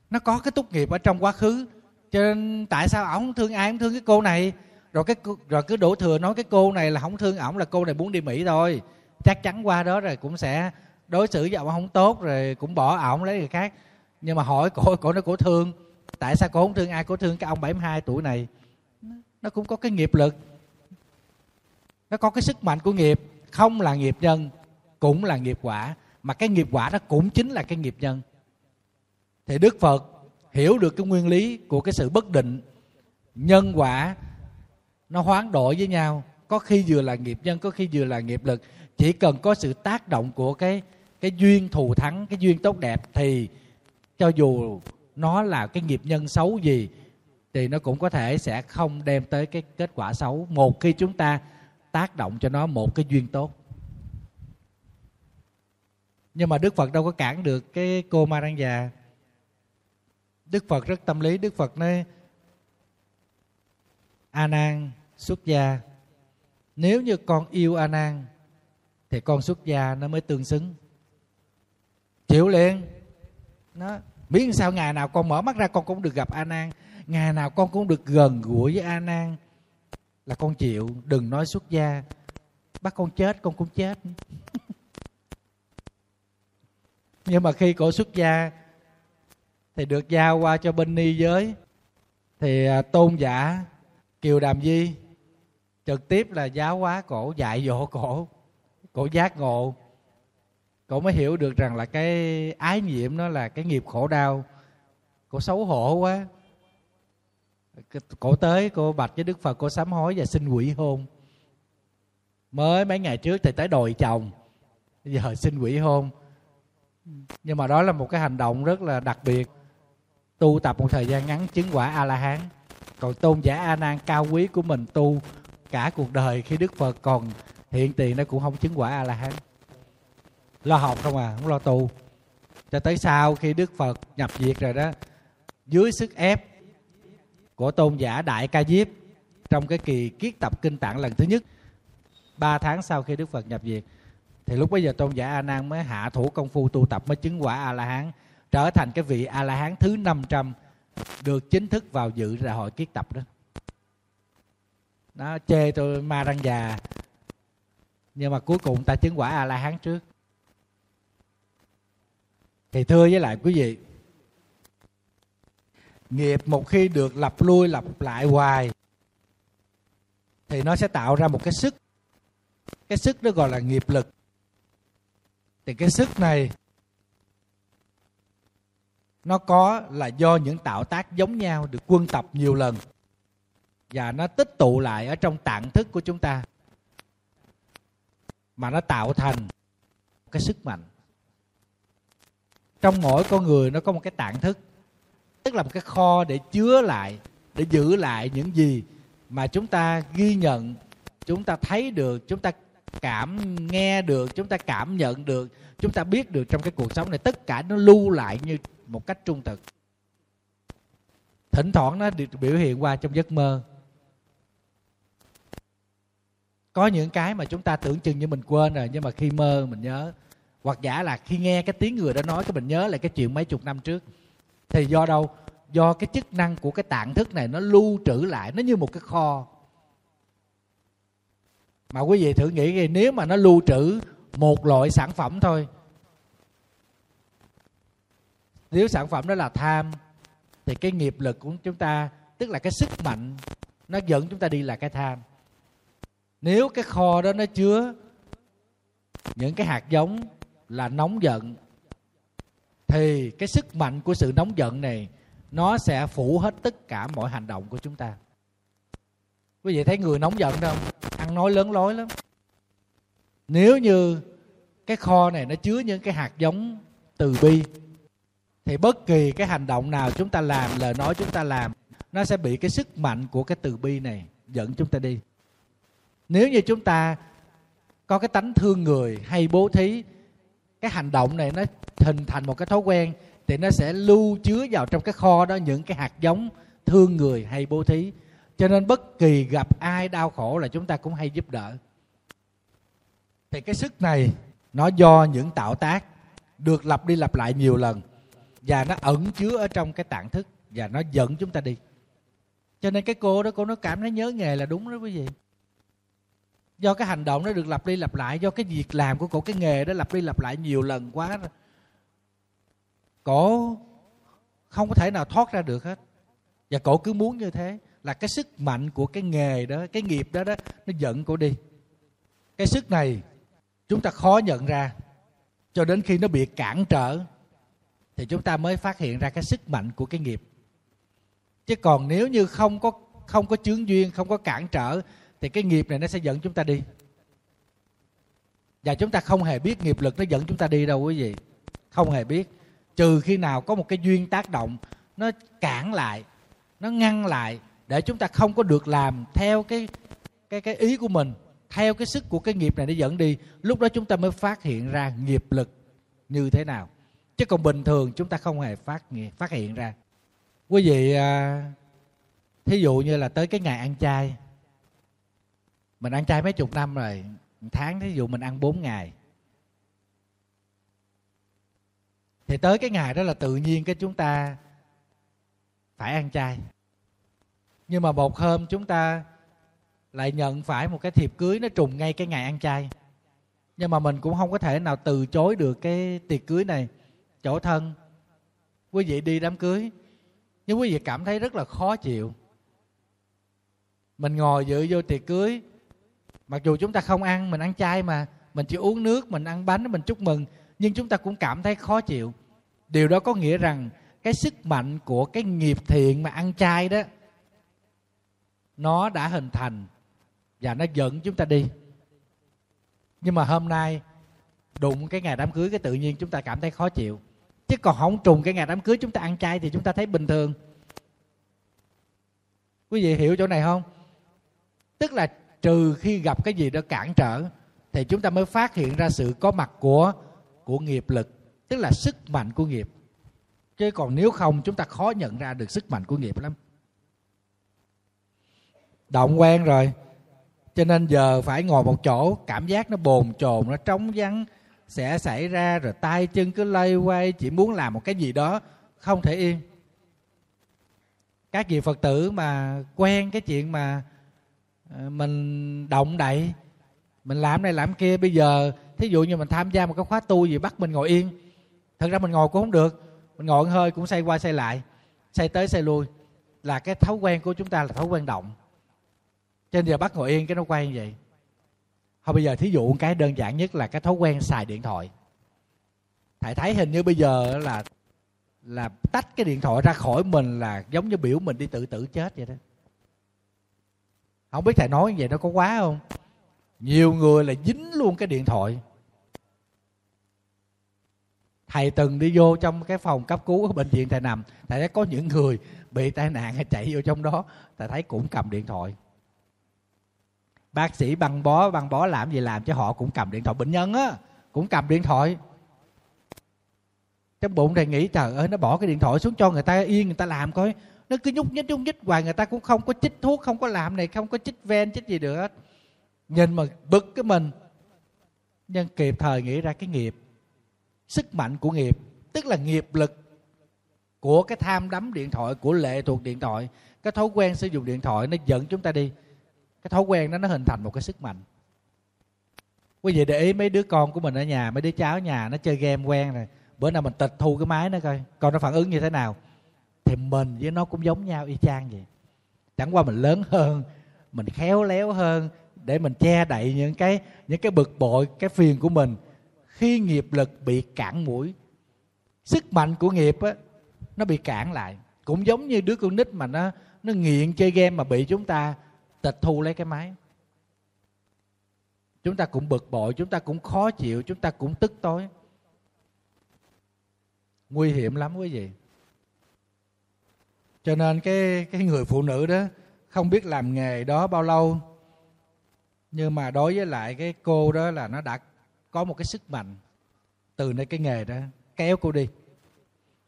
S1: Nó có cái túc nghiệp ở trong quá khứ. Cho nên tại sao ổng thương ai không thương cái cô này? Rồi cái rồi cứ đổ thừa nói cái cô này là không thương ổng, là cô này muốn đi mỹ thôi. Chắc chắn qua đó rồi cũng sẽ đối xử với ổng không tốt, rồi cũng bỏ ổng lấy người khác nhưng mà hỏi cổ cổ nó cổ thương, tại sao cổ không thương ai? Cổ thương cái ông 72 tuổi này. Nó cũng có cái nghiệp lực. Nó có cái sức mạnh của nghiệp, không là nghiệp nhân, cũng là nghiệp quả. Mà cái nghiệp quả đó cũng chính là cái nghiệp nhân. Thì đức phật hiểu được cái nguyên lý của cái sự bất định. Nhân quả, nó hoán đổi với nhau. Có khi vừa là nghiệp nhân, có khi vừa là nghiệp lực. Chỉ cần có sự tác động của cái cái duyên thù thắng, cái duyên tốt đẹp thì cho dù nó là cái nghiệp nhân xấu gì, thì nó cũng có thể sẽ không đem tới cái kết quả xấu. Một khi chúng ta tác động cho nó một cái duyên tốt. Nhưng mà đức phật đâu có cản được cái cô ma răng già đức phật rất tâm lý, đức phật nói a nan xuất gia. Nếu như con yêu a nan thì con xuất gia nó mới tương xứng. Chịu liền. Nó miễn sao ngày nào con mở mắt ra con cũng được gặp a nan ngày nào con cũng được gần gũi với a nan là con chịu, đừng nói xuất gia. Bắt con chết, con cũng chết. Nhưng mà khi cổ xuất gia, thì được giao qua cho bên ni giới. Thì à, tôn giả kiều đàm di trực tiếp là giáo hóa cổ, dạy dỗ cổ cổ giác ngộ cậu mới hiểu được rằng là cái ái nhiễm nó là cái nghiệp khổ đau. Cô xấu hổ quá. Cổ tới cô bạch với đức phật, cô sám hối và xin quỷ hôn. Mới mấy ngày trước thì tới đòi chồng. Giờ xin quỷ hôn. Nhưng mà đó là một cái hành động rất là đặc biệt. Tu tập một thời gian ngắn, chứng quả a la hán còn tôn giả a nan cao quý của mình tu cả cuộc đời khi đức phật còn hiện tiền nó cũng không chứng quả a la hán lo học không à không lo tu. Cho tới sau khi đức phật nhập diệt rồi đó, dưới sức ép của tôn giả đại ca diếp trong cái kỳ kiết tập kinh tạng lần thứ nhất, ba tháng sau khi đức phật nhập diệt, thì lúc bây giờ tôn giả a nan mới hạ thủ công phu tu tập, mới chứng quả a la hán trở thành cái vị a la hán thứ 500 được chính thức vào dự đại hội kiết tập đó. Nó chê tôi ma răng già nhưng mà cuối cùng ta chứng quả a la hán trước thì thưa với lại quý vị, nghiệp một khi được lặp lui lặp lại hoài, thì nó sẽ tạo ra một cái sức. Cái sức đó gọi là nghiệp lực. Thì cái sức này, nó có là do những tạo tác giống nhau được quân tập nhiều lần, và nó tích tụ lại ở trong tạng thức của chúng ta, mà nó tạo thành cái sức mạnh trong mỗi con người nó có một cái tạng thức, tức là một cái kho để chứa lại, để giữ lại những gì mà chúng ta ghi nhận, chúng ta thấy được, chúng ta cảm nghe được, chúng ta cảm nhận được, chúng ta biết được trong cái cuộc sống này. Tất cả nó lưu lại như một cách trung thực. Thỉnh thoảng nó được biểu hiện qua trong giấc mơ. Có những cái mà chúng ta tưởng chừng như mình quên rồi, nhưng mà khi mơ mình nhớ hoặc giả là khi nghe cái tiếng người đó nói, cái mình nhớ lại cái chuyện mấy chục năm trước. Thì do đâu? Do cái chức năng của cái tạng thức này nó lưu trữ lại, nó như một cái kho. Mà quý vị thử nghĩ nếu mà nó lưu trữ một loại sản phẩm thôi, nếu sản phẩm đó là tham, thì cái nghiệp lực của chúng ta, tức là cái sức mạnh, nó dẫn chúng ta đi là cái tham. Nếu cái kho đó nó chứa những cái hạt giống là nóng giận, thì cái sức mạnh của sự nóng giận này, nó sẽ phủ hết tất cả mọi hành động của chúng ta. Quý vị thấy người nóng giận không ăn nói lớn lối lắm. Nếu như cái kho này nó chứa những cái hạt giống từ bi, thì bất kỳ cái hành động nào chúng ta làm, lời nói chúng ta làm, nó sẽ bị cái sức mạnh của cái từ bi này dẫn chúng ta đi. Nếu như chúng ta có cái tánh thương người hay bố thí cái hành động này nó hình thành một cái thói quen thì nó sẽ lưu chứa vào trong cái kho đó những cái hạt giống thương người hay bố thí. Cho nên bất kỳ gặp ai đau khổ là chúng ta cũng hay giúp đỡ. Thì cái sức này, nó do những tạo tác được lặp đi lặp lại nhiều lần và nó ẩn chứa ở trong cái tạng thức và nó dẫn chúng ta đi. Cho nên cái cô đó, cô nó cảm thấy nhớ nghề là đúng đó quý vị do cái hành động nó được lặp đi lặp lại, do cái việc làm của cổ, cái nghề đó lặp đi lặp lại nhiều lần quá cổ không có thể nào thoát ra được hết. Và cổ cứ muốn như thế, là cái sức mạnh của cái nghề đó, cái nghiệp đó đó, nó dẫn cổ đi. Cái sức này chúng ta khó nhận ra, cho đến khi nó bị cản trở, thì chúng ta mới phát hiện ra cái sức mạnh của cái nghiệp. Chứ còn nếu như không có không có chướng duyên, không có cản trở thì cái nghiệp này nó sẽ dẫn chúng ta đi. Và chúng ta không hề biết nghiệp lực nó dẫn chúng ta đi đâu quý vị. Không hề biết. Trừ khi nào có một cái duyên tác động, nó cản lại, nó ngăn lại để chúng ta không có được làm theo cái cái cái ý của mình, theo cái sức của cái nghiệp này nó dẫn đi, lúc đó chúng ta mới phát hiện ra nghiệp lực như thế nào. Chứ còn bình thường chúng ta không hề phát phát hiện ra. Quý vị à, thí dụ như là tới cái ngày ăn chay mình ăn chay mấy chục năm rồi tháng thí dụ mình ăn 4 ngày. Thì tới cái ngày đó là tự nhiên cái chúng ta phải ăn chay. Nhưng mà một hôm chúng ta lại nhận phải một cái thiệp cưới nó trùng ngay cái ngày ăn chay. Nhưng mà mình cũng không có thể nào từ chối được cái tiệc cưới này. Chỗ thân, quý vị đi đám cưới, nhưng quý vị cảm thấy rất là khó chịu. Mình ngồi dự vô tiệc cưới mặc dù chúng ta không ăn, mình ăn chay mà, mình chỉ uống nước, mình ăn bánh, mình chúc mừng, nhưng chúng ta cũng cảm thấy khó chịu. Điều đó có nghĩa rằng cái sức mạnh của cái nghiệp thiện mà ăn chay đó, nó đã hình thành và nó dẫn chúng ta đi. Nhưng mà hôm nay, đụng cái ngày đám cưới cái tự nhiên chúng ta cảm thấy khó chịu. Chứ còn không trùng cái ngày đám cưới chúng ta ăn chay thì chúng ta thấy bình thường. Quý vị hiểu chỗ này không? Tức là trừ khi gặp cái gì đó cản trở, thì chúng ta mới phát hiện ra sự có mặt của của nghiệp lực, tức là sức mạnh của nghiệp. Chứ còn nếu không, chúng ta khó nhận ra được sức mạnh của nghiệp lắm. Động quen rồi. Cho nên giờ phải ngồi một chỗ, cảm giác nó bồn chồn, nó trống vắng sẽ xảy ra, rồi tay chân cứ lay quay chỉ muốn làm một cái gì đó, không thể yên. Các vị phật tử mà quen cái chuyện mà Ờ, mình động đậy. Mình làm này làm kia, bây giờ, thí dụ như mình tham gia một cái khóa tu gì bắt mình ngồi yên. Thật ra mình ngồi cũng không được. Mình ngồi hơi cũng xoay qua xoay lại. Xoay tới xoay lui. Là cái thói quen của chúng ta là thói quen động. Cho nên giờ bắt ngồi yên cái nó quen như vậy. Thôi bây giờ thí dụ cái đơn giản nhất là cái thói quen xài điện thoại. Thầy thấy hình như bây giờ là là tách cái điện thoại ra khỏi mình là giống như biểu mình đi tự tử chết vậy đó không biết thầy nói như vậy nó có quá không? Nhiều người là dính luôn cái điện thoại. Thầy từng đi vô trong cái phòng cấp cứu ở bệnh viện thầy nằm. Thầy thấy có những người bị tai nạn hay chạy vô trong đó. Thầy thấy cũng cầm điện thoại. Bác sĩ băng bó băng bó làm gì làm cho họ cũng cầm điện thoại. Bệnh nhân á, cũng cầm điện thoại. Trong bụng thầy nghĩ trời ơi, nó bỏ cái điện thoại xuống cho người ta yên, người ta làm coi nó cứ nhúc nhích nhúc nhích hoài, người ta cũng không có chích thuốc, không có làm này, không có chích ven, chích gì được hết. Nhìn mà bực cái mình. Nhưng kịp thời nghĩ ra cái nghiệp. Sức mạnh của nghiệp, tức là nghiệp lực của cái tham đắm điện thoại, của lệ thuộc điện thoại. Cái thói quen sử dụng điện thoại nó dẫn chúng ta đi. Cái thói quen đó nó hình thành một cái sức mạnh. Quý vị để ý mấy đứa con của mình ở nhà, mấy đứa cháu ở nhà nó chơi game quen rồi. Bữa nào mình tịch thu cái máy nó coi con nó phản ứng như thế nào thì mình với nó cũng giống nhau y chang vậy. Chẳng qua mình lớn hơn, mình khéo léo hơn để mình che đậy những cái những cái bực bội, cái phiền của mình. Khi nghiệp lực bị cản mũi, sức mạnh của nghiệp á, nó bị cản lại. Cũng giống như đứa con nít mà nó nó nghiện chơi game mà bị chúng ta tịch thu lấy cái máy. Chúng ta cũng bực bội, chúng ta cũng khó chịu, chúng ta cũng tức tối. Nguy hiểm lắm quý vị cho nên cái cái người phụ nữ đó không biết làm nghề đó bao lâu. Nhưng mà đối với lại cái cô đó là nó đã có một cái sức mạnh từ nơi cái nghề đó. Kéo cô đi.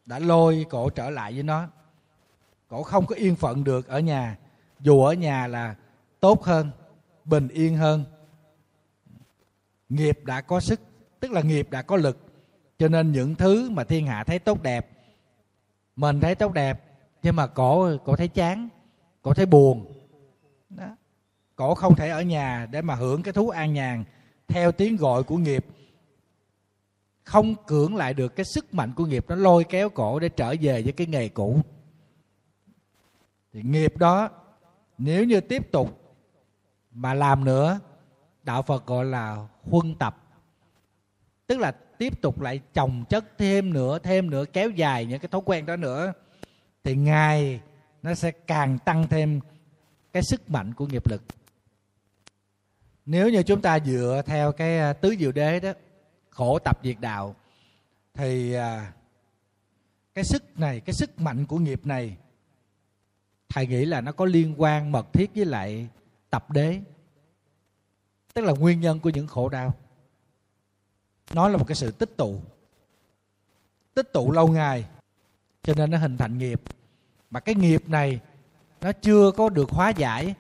S1: Đã lôi cổ trở lại với nó. Cổ không có yên phận được ở nhà. Dù ở nhà là tốt hơn, bình yên hơn. Nghiệp đã có sức, tức là nghiệp đã có lực. Cho nên những thứ mà thiên hạ thấy tốt đẹp, mình thấy tốt đẹp nhưng mà cổ cổ thấy chán cổ thấy buồn. Đó. Cổ không thể ở nhà để mà hưởng cái thú an nhàn theo tiếng gọi của nghiệp. Không cưỡng lại được cái sức mạnh của nghiệp nó lôi kéo cổ để trở về với cái nghề cũ. Thì nghiệp đó nếu như tiếp tục mà làm nữa đạo phật gọi là huân tập. Tức là tiếp tục lại chồng chất thêm nữa thêm nữa kéo dài những cái thói quen đó nữa thì ngày nó sẽ càng tăng thêm cái sức mạnh của nghiệp lực. Nếu như chúng ta dựa theo cái à, tứ diệu đế đó, khổ tập diệt đạo, thì à, cái sức này, cái sức mạnh của nghiệp này, thầy nghĩ là nó có liên quan mật thiết với lại tập đế. Tức là nguyên nhân của những khổ đau. Nó là một cái sự tích tụ. Tích tụ lâu ngày cho nên nó hình thành nghiệp. Mà cái nghiệp này, nó chưa có được hóa giải.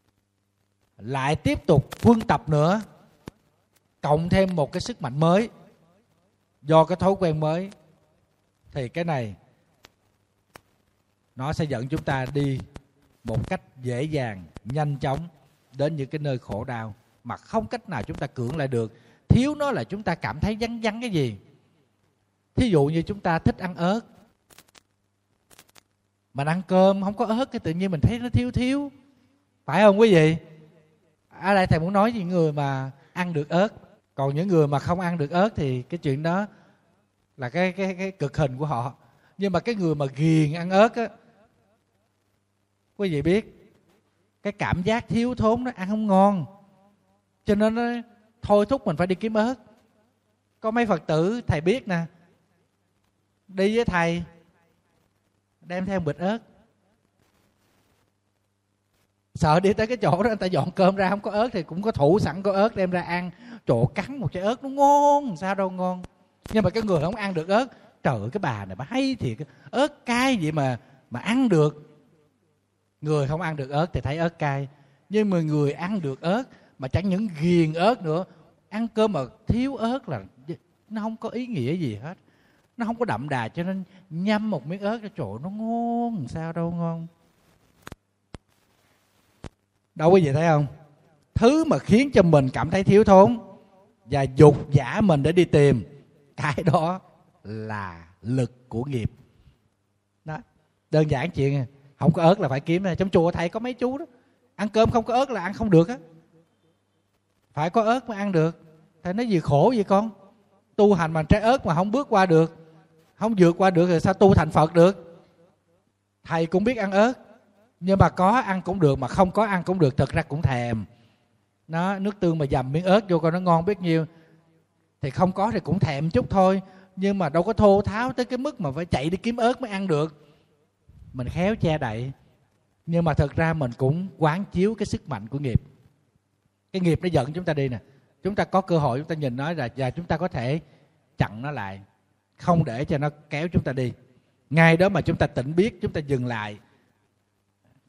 S1: Lại tiếp tục phương tập nữa, cộng thêm một cái sức mạnh mới. Do cái thói quen mới, thì cái này, nó sẽ dẫn chúng ta đi một cách dễ dàng, nhanh chóng đến những cái nơi khổ đau. Mà không cách nào chúng ta cưỡng lại được. Thiếu nó là chúng ta cảm thấy vắng vắng cái gì. Thí dụ như chúng ta thích ăn ớt mình ăn cơm, không có ớt, cái tự nhiên mình thấy nó thiếu thiếu. Phải không quý vị? Ở đây thầy muốn nói những người mà ăn được ớt. Còn những người mà không ăn được ớt thì cái chuyện đó là cái cái cái cực hình của họ. Nhưng mà cái người mà ghiền ăn ớt á, quý vị biết, cái cảm giác thiếu thốn nó ăn không ngon. Cho nên nó thôi thúc mình phải đi kiếm ớt. Có mấy phật tử, thầy biết nè, đi với thầy đem theo bịch ớt. Sợ đi tới cái chỗ đó, người ta dọn cơm ra, không có ớt thì cũng có thủ sẵn có ớt đem ra ăn. Chỗ cắn một trái ớt nó ngon, sao đâu ngon. Nhưng mà cái người không ăn được ớt, trời ơi, cái bà này bà hay thiệt. Ớt cay vậy mà mà ăn được. Người không ăn được ớt thì thấy ớt cay. Nhưng mà người ăn được ớt, mà chẳng những ghiền ớt nữa, ăn cơm mà thiếu ớt là nó không có ý nghĩa gì hết nó không có đậm đà cho nên nhâm một miếng ớt cho chỗ nó ngon sao đâu ngon. Đâu quý vị thấy không? Thứ mà khiến cho mình cảm thấy thiếu thốn và dục giả mình để đi tìm, cái đó là lực của nghiệp. Đó, đơn giản chuyện, không có ớt là phải kiếm trong chùa thầy có mấy chú đó, ăn cơm không có ớt là ăn không được á. Phải có ớt mới ăn được. Thầy nói gì khổ vậy con? Tu hành mà trái ớt mà không bước qua được không vượt qua được thì sao tu thành phật được? Thầy cũng biết ăn ớt, nhưng mà có ăn cũng được, mà không có ăn cũng được, thật ra cũng thèm. Nó, nước tương mà dầm miếng ớt vô coi nó ngon biết nhiêu. Thì không có thì cũng thèm chút thôi, nhưng mà đâu có thô tháo tới cái mức mà phải chạy đi kiếm ớt mới ăn được. Mình khéo che đậy, nhưng mà thật ra mình cũng quán chiếu cái sức mạnh của nghiệp. Cái nghiệp nó dẫn chúng ta đi nè. Chúng ta có cơ hội, chúng ta nhìn nó là và chúng ta có thể chặn nó lại không để cho nó kéo chúng ta đi. Ngay đó mà chúng ta tỉnh biết, chúng ta dừng lại,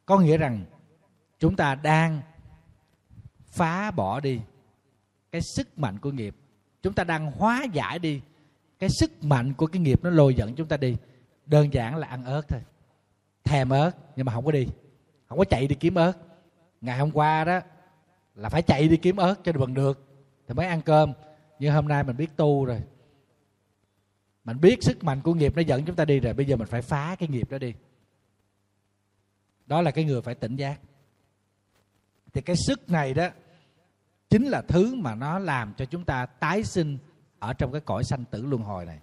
S1: có nghĩa rằng chúng ta đang phá bỏ đi cái sức mạnh của nghiệp. Chúng ta đang hóa giải đi cái sức mạnh của cái nghiệp nó lôi dẫn chúng ta đi. Đơn giản là ăn ớt thôi. Thèm ớt, nhưng mà không có đi. Không có chạy đi kiếm ớt. Ngày hôm qua đó là phải chạy đi kiếm ớt cho bằng được. Thì mới ăn cơm. Nhưng hôm nay mình biết tu rồi mình biết sức mạnh của nghiệp nó dẫn chúng ta đi rồi, bây giờ mình phải phá cái nghiệp đó đi. Đó là cái người phải tỉnh giác. Thì cái sức này đó chính là thứ mà nó làm cho chúng ta tái sinh ở trong cái cõi sanh tử luân hồi này.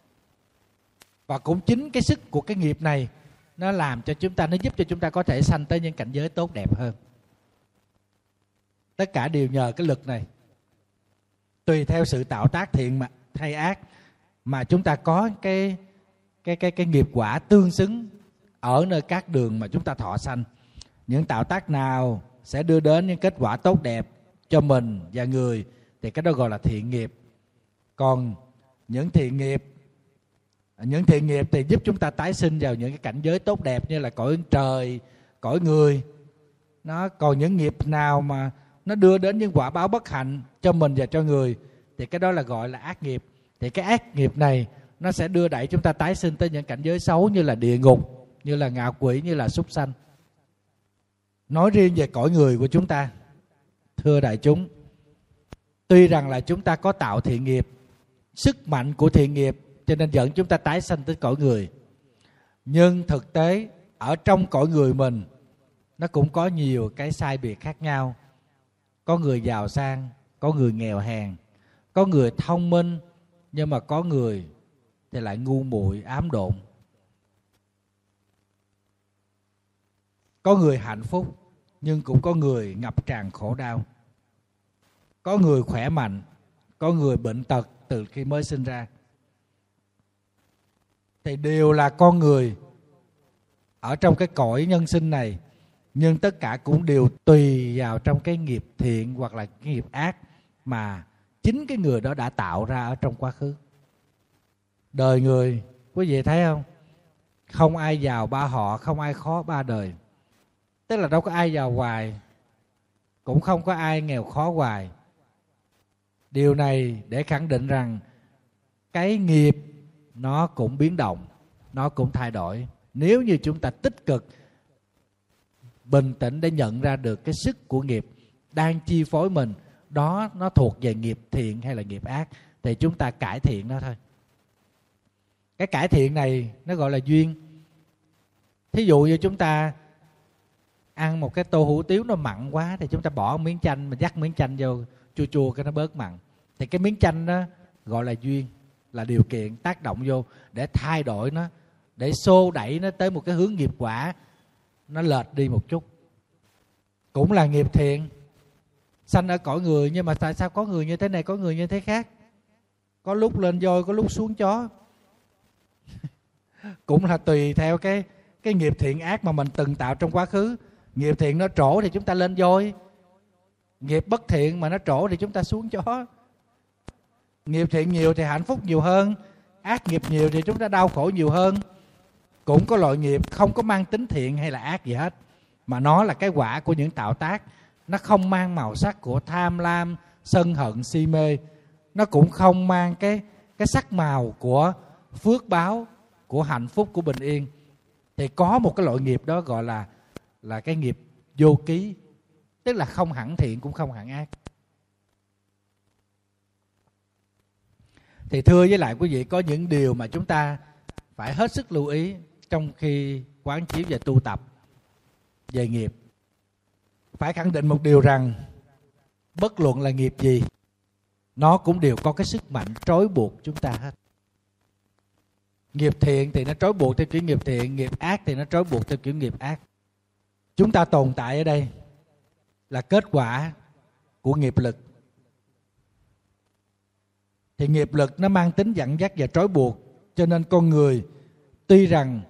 S1: Và cũng chính cái sức của cái nghiệp này nó làm cho chúng ta, nó giúp cho chúng ta có thể sanh tới những cảnh giới tốt đẹp hơn. Tất cả đều nhờ cái lực này. Tùy theo sự tạo tác thiện mà, hay ác mà chúng ta có cái cái cái cái nghiệp quả tương xứng ở nơi các đường mà chúng ta thọ sanh. Những tạo tác nào sẽ đưa đến những kết quả tốt đẹp cho mình và người thì cái đó gọi là thiện nghiệp. Còn những thiện nghiệp, những thiện nghiệp thì giúp chúng ta tái sinh vào những cái cảnh giới tốt đẹp như là cõi trời, cõi người. Nó, còn những nghiệp nào mà nó đưa đến những quả báo bất hạnh cho mình và cho người thì cái đó là gọi là ác nghiệp thì cái ác nghiệp này, nó sẽ đưa đẩy chúng ta tái sinh tới những cảnh giới xấu như là địa ngục, như là ngạ quỷ, như là súc sanh. Nói riêng về cõi người của chúng ta, thưa đại chúng, tuy rằng là chúng ta có tạo thiện nghiệp, sức mạnh của thiện nghiệp cho nên dẫn chúng ta tái sanh tới cõi người. Nhưng thực tế, ở trong cõi người mình, nó cũng có nhiều cái sai biệt khác nhau. Có người giàu sang, có người nghèo hèn, có người thông minh nhưng mà có người thì lại ngu muội, ám độn. Có người hạnh phúc, nhưng cũng có người ngập tràn khổ đau. Có người khỏe mạnh, có người bệnh tật từ khi mới sinh ra. Thì đều là con người ở trong cái cõi nhân sinh này, nhưng tất cả cũng đều tùy vào trong cái nghiệp thiện hoặc là cái nghiệp ác mà chính cái người đó đã tạo ra ở trong quá khứ. Đời người, quý vị thấy không? Không ai giàu ba họ, không ai khó ba đời. Tức là đâu có ai giàu hoài, cũng không có ai nghèo khó hoài. Điều này để khẳng định rằng cái nghiệp nó cũng biến động, nó cũng thay đổi. Nếu như chúng ta tích cực, bình tĩnh để nhận ra được cái sức của nghiệp đang chi phối mình đó, nó thuộc về nghiệp thiện hay là nghiệp ác? Thì chúng ta cải thiện nó thôi. Cái cải thiện này, nó gọi là duyên. Thí dụ như chúng ta ăn một cái tô hủ tiếu nó mặn quá thì chúng ta bỏ miếng chanh, mình dắt miếng chanh vô, chua chua cái nó bớt mặn. Thì cái miếng chanh đó gọi là duyên, là điều kiện tác động vô để thay đổi nó, để xô đẩy nó tới một cái hướng nghiệp quả, nó lệch đi một chút. Cũng là nghiệp thiện sanh ở cõi người, nhưng mà tại sao có người như thế này, có người như thế khác? Có lúc lên voi, có lúc xuống chó. Cũng là tùy theo cái cái nghiệp thiện ác mà mình từng tạo trong quá khứ. Nghiệp thiện nó trổ thì chúng ta lên voi. Nghiệp bất thiện mà nó trổ thì chúng ta xuống chó. Nghiệp thiện nhiều thì hạnh phúc nhiều hơn. Ác nghiệp nhiều thì chúng ta đau khổ nhiều hơn. Cũng có loại nghiệp không có mang tính thiện hay là ác gì hết, mà nó là cái quả của những tạo tác nó không mang màu sắc của tham lam, sân hận, si mê. Nó cũng không mang cái cái sắc màu của phước báo, của hạnh phúc, của bình yên. Thì có một cái loại nghiệp đó gọi là là cái nghiệp vô ký, tức là không hẳn thiện cũng không hẳn ác. Thì thưa với lại quý vị, có những điều mà chúng ta phải hết sức lưu ý trong khi quán chiếu và tu tập về nghiệp phải khẳng định một điều rằng, bất luận là nghiệp gì, nó cũng đều có cái sức mạnh trói buộc chúng ta hết. Nghiệp thiện thì nó trói buộc theo kiểu nghiệp thiện, nghiệp ác thì nó trói buộc theo kiểu nghiệp ác. Chúng ta tồn tại ở đây là kết quả của nghiệp lực. Thì nghiệp lực nó mang tính dẫn dắt và trói buộc, cho nên con người tuy rằng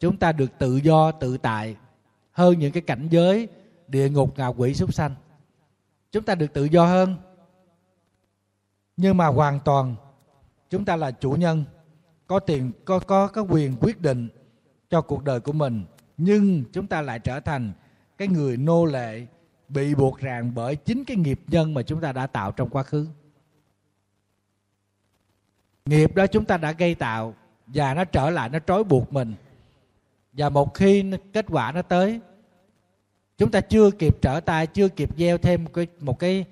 S1: chúng ta được tự do, tự tại hơn những cái cảnh giới địa ngục ngạ quỷ súc sanh. Chúng ta được tự do hơn. Nhưng mà hoàn toàn, chúng ta là chủ nhân, có tiền, có có có quyền quyết định cho cuộc đời của mình. Nhưng chúng ta lại trở thành cái người nô lệ, bị buộc ràng bởi chính cái nghiệp nhân mà chúng ta đã tạo trong quá khứ. Nghiệp đó chúng ta đã gây tạo và nó trở lại, nó trói buộc mình. Và một khi kết quả nó tới chúng ta chưa kịp trở tay, chưa kịp gieo thêm một cái một cái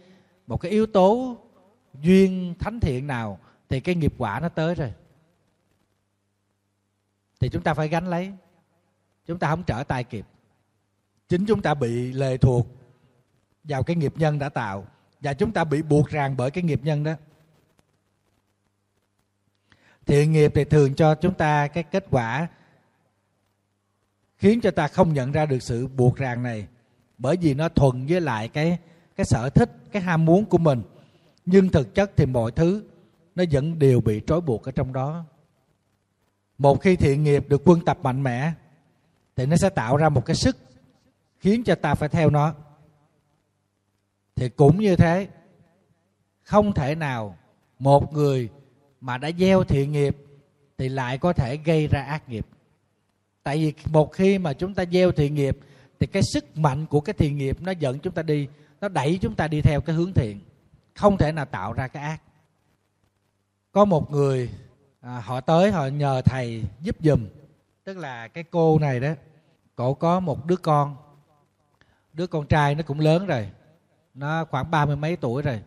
S1: một cái yếu tố duyên thánh thiện nào, thì cái nghiệp quả nó tới rồi. Thì chúng ta phải gánh lấy. Chúng ta không trở tay kịp. Chính chúng ta bị lệ thuộc vào cái nghiệp nhân đã tạo, và chúng ta bị buộc ràng bởi cái nghiệp nhân đó. Thiện nghiệp thì thường cho chúng ta cái kết quả khiến cho ta không nhận ra được sự buộc ràng này bởi vì nó thuận với lại cái cái sở thích, cái ham muốn của mình. Nhưng thực chất thì mọi thứ nó vẫn đều bị trói buộc ở trong đó. Một khi thiện nghiệp được quân tập mạnh mẽ, thì nó sẽ tạo ra một cái sức khiến cho ta phải theo nó. Thì cũng như thế, không thể nào một người mà đã gieo thiện nghiệp thì lại có thể gây ra ác nghiệp. Tại vì một khi mà chúng ta gieo thiện nghiệp thì cái sức mạnh của cái thiện nghiệp nó dẫn chúng ta đi nó đẩy chúng ta đi theo cái hướng thiện không thể nào tạo ra cái ác. Có một người à, họ tới họ nhờ thầy giúp giùm. Tức là cái cô này đó cổ có một đứa con. Đứa con trai nó cũng lớn rồi. Nó khoảng ba mươi mấy tuổi rồi.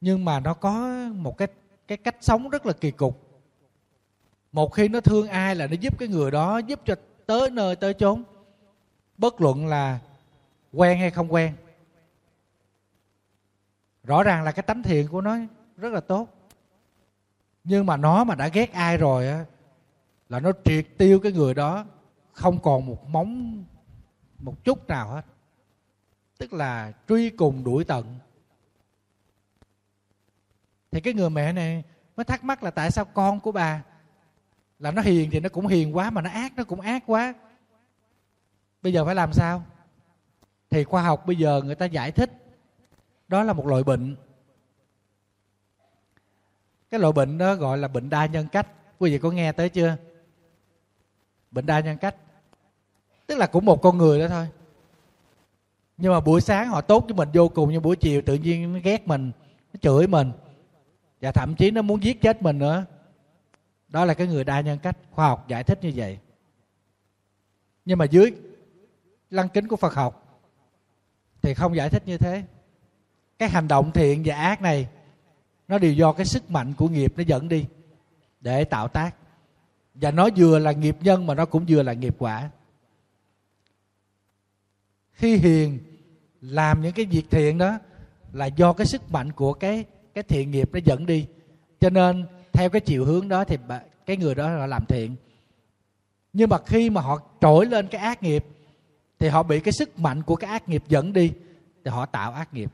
S1: Nhưng mà nó có một cái cái cách sống rất là kỳ cục. Một khi nó thương ai là nó giúp cái người đó giúp cho tới nơi tới chốn bất luận là quen hay không quen. Rõ ràng là cái tánh thiện của nó rất là tốt. Nhưng mà nó mà đã ghét ai rồi á, là nó triệt tiêu cái người đó, không còn một móng, một chút nào hết. Tức là truy cùng đuổi tận. Thì cái người mẹ này mới thắc mắc là tại sao con của bà là nó hiền thì nó cũng hiền quá mà nó ác, nó cũng ác quá bây giờ phải làm sao? Thì khoa học bây giờ người ta giải thích. Đó là một loại bệnh. Cái loại bệnh đó gọi là bệnh đa nhân cách. Quý vị có nghe tới chưa? Bệnh đa nhân cách. Tức là cũng một con người đó thôi. Nhưng mà buổi sáng họ tốt với mình vô cùng, nhưng buổi chiều tự nhiên nó ghét mình, nó chửi mình. Và thậm chí nó muốn giết chết mình nữa. Đó là cái người đa nhân cách. Khoa học giải thích như vậy. Nhưng mà dưới lăng kính của phật học. Thì không giải thích như thế. Cái hành động thiện và ác này, nó đều do cái sức mạnh của nghiệp nó dẫn đi để tạo tác. Và nó vừa là nghiệp nhân mà nó cũng vừa là nghiệp quả. Khi hiền, làm những cái việc thiện đó là do cái sức mạnh của cái cái thiện nghiệp nó dẫn đi. Cho nên, theo cái chiều hướng đó thì cái người đó họ làm thiện. Nhưng mà khi mà họ trỗi lên cái ác nghiệp thì họ bị cái sức mạnh của cái ác nghiệp dẫn đi, thì họ tạo ác nghiệp.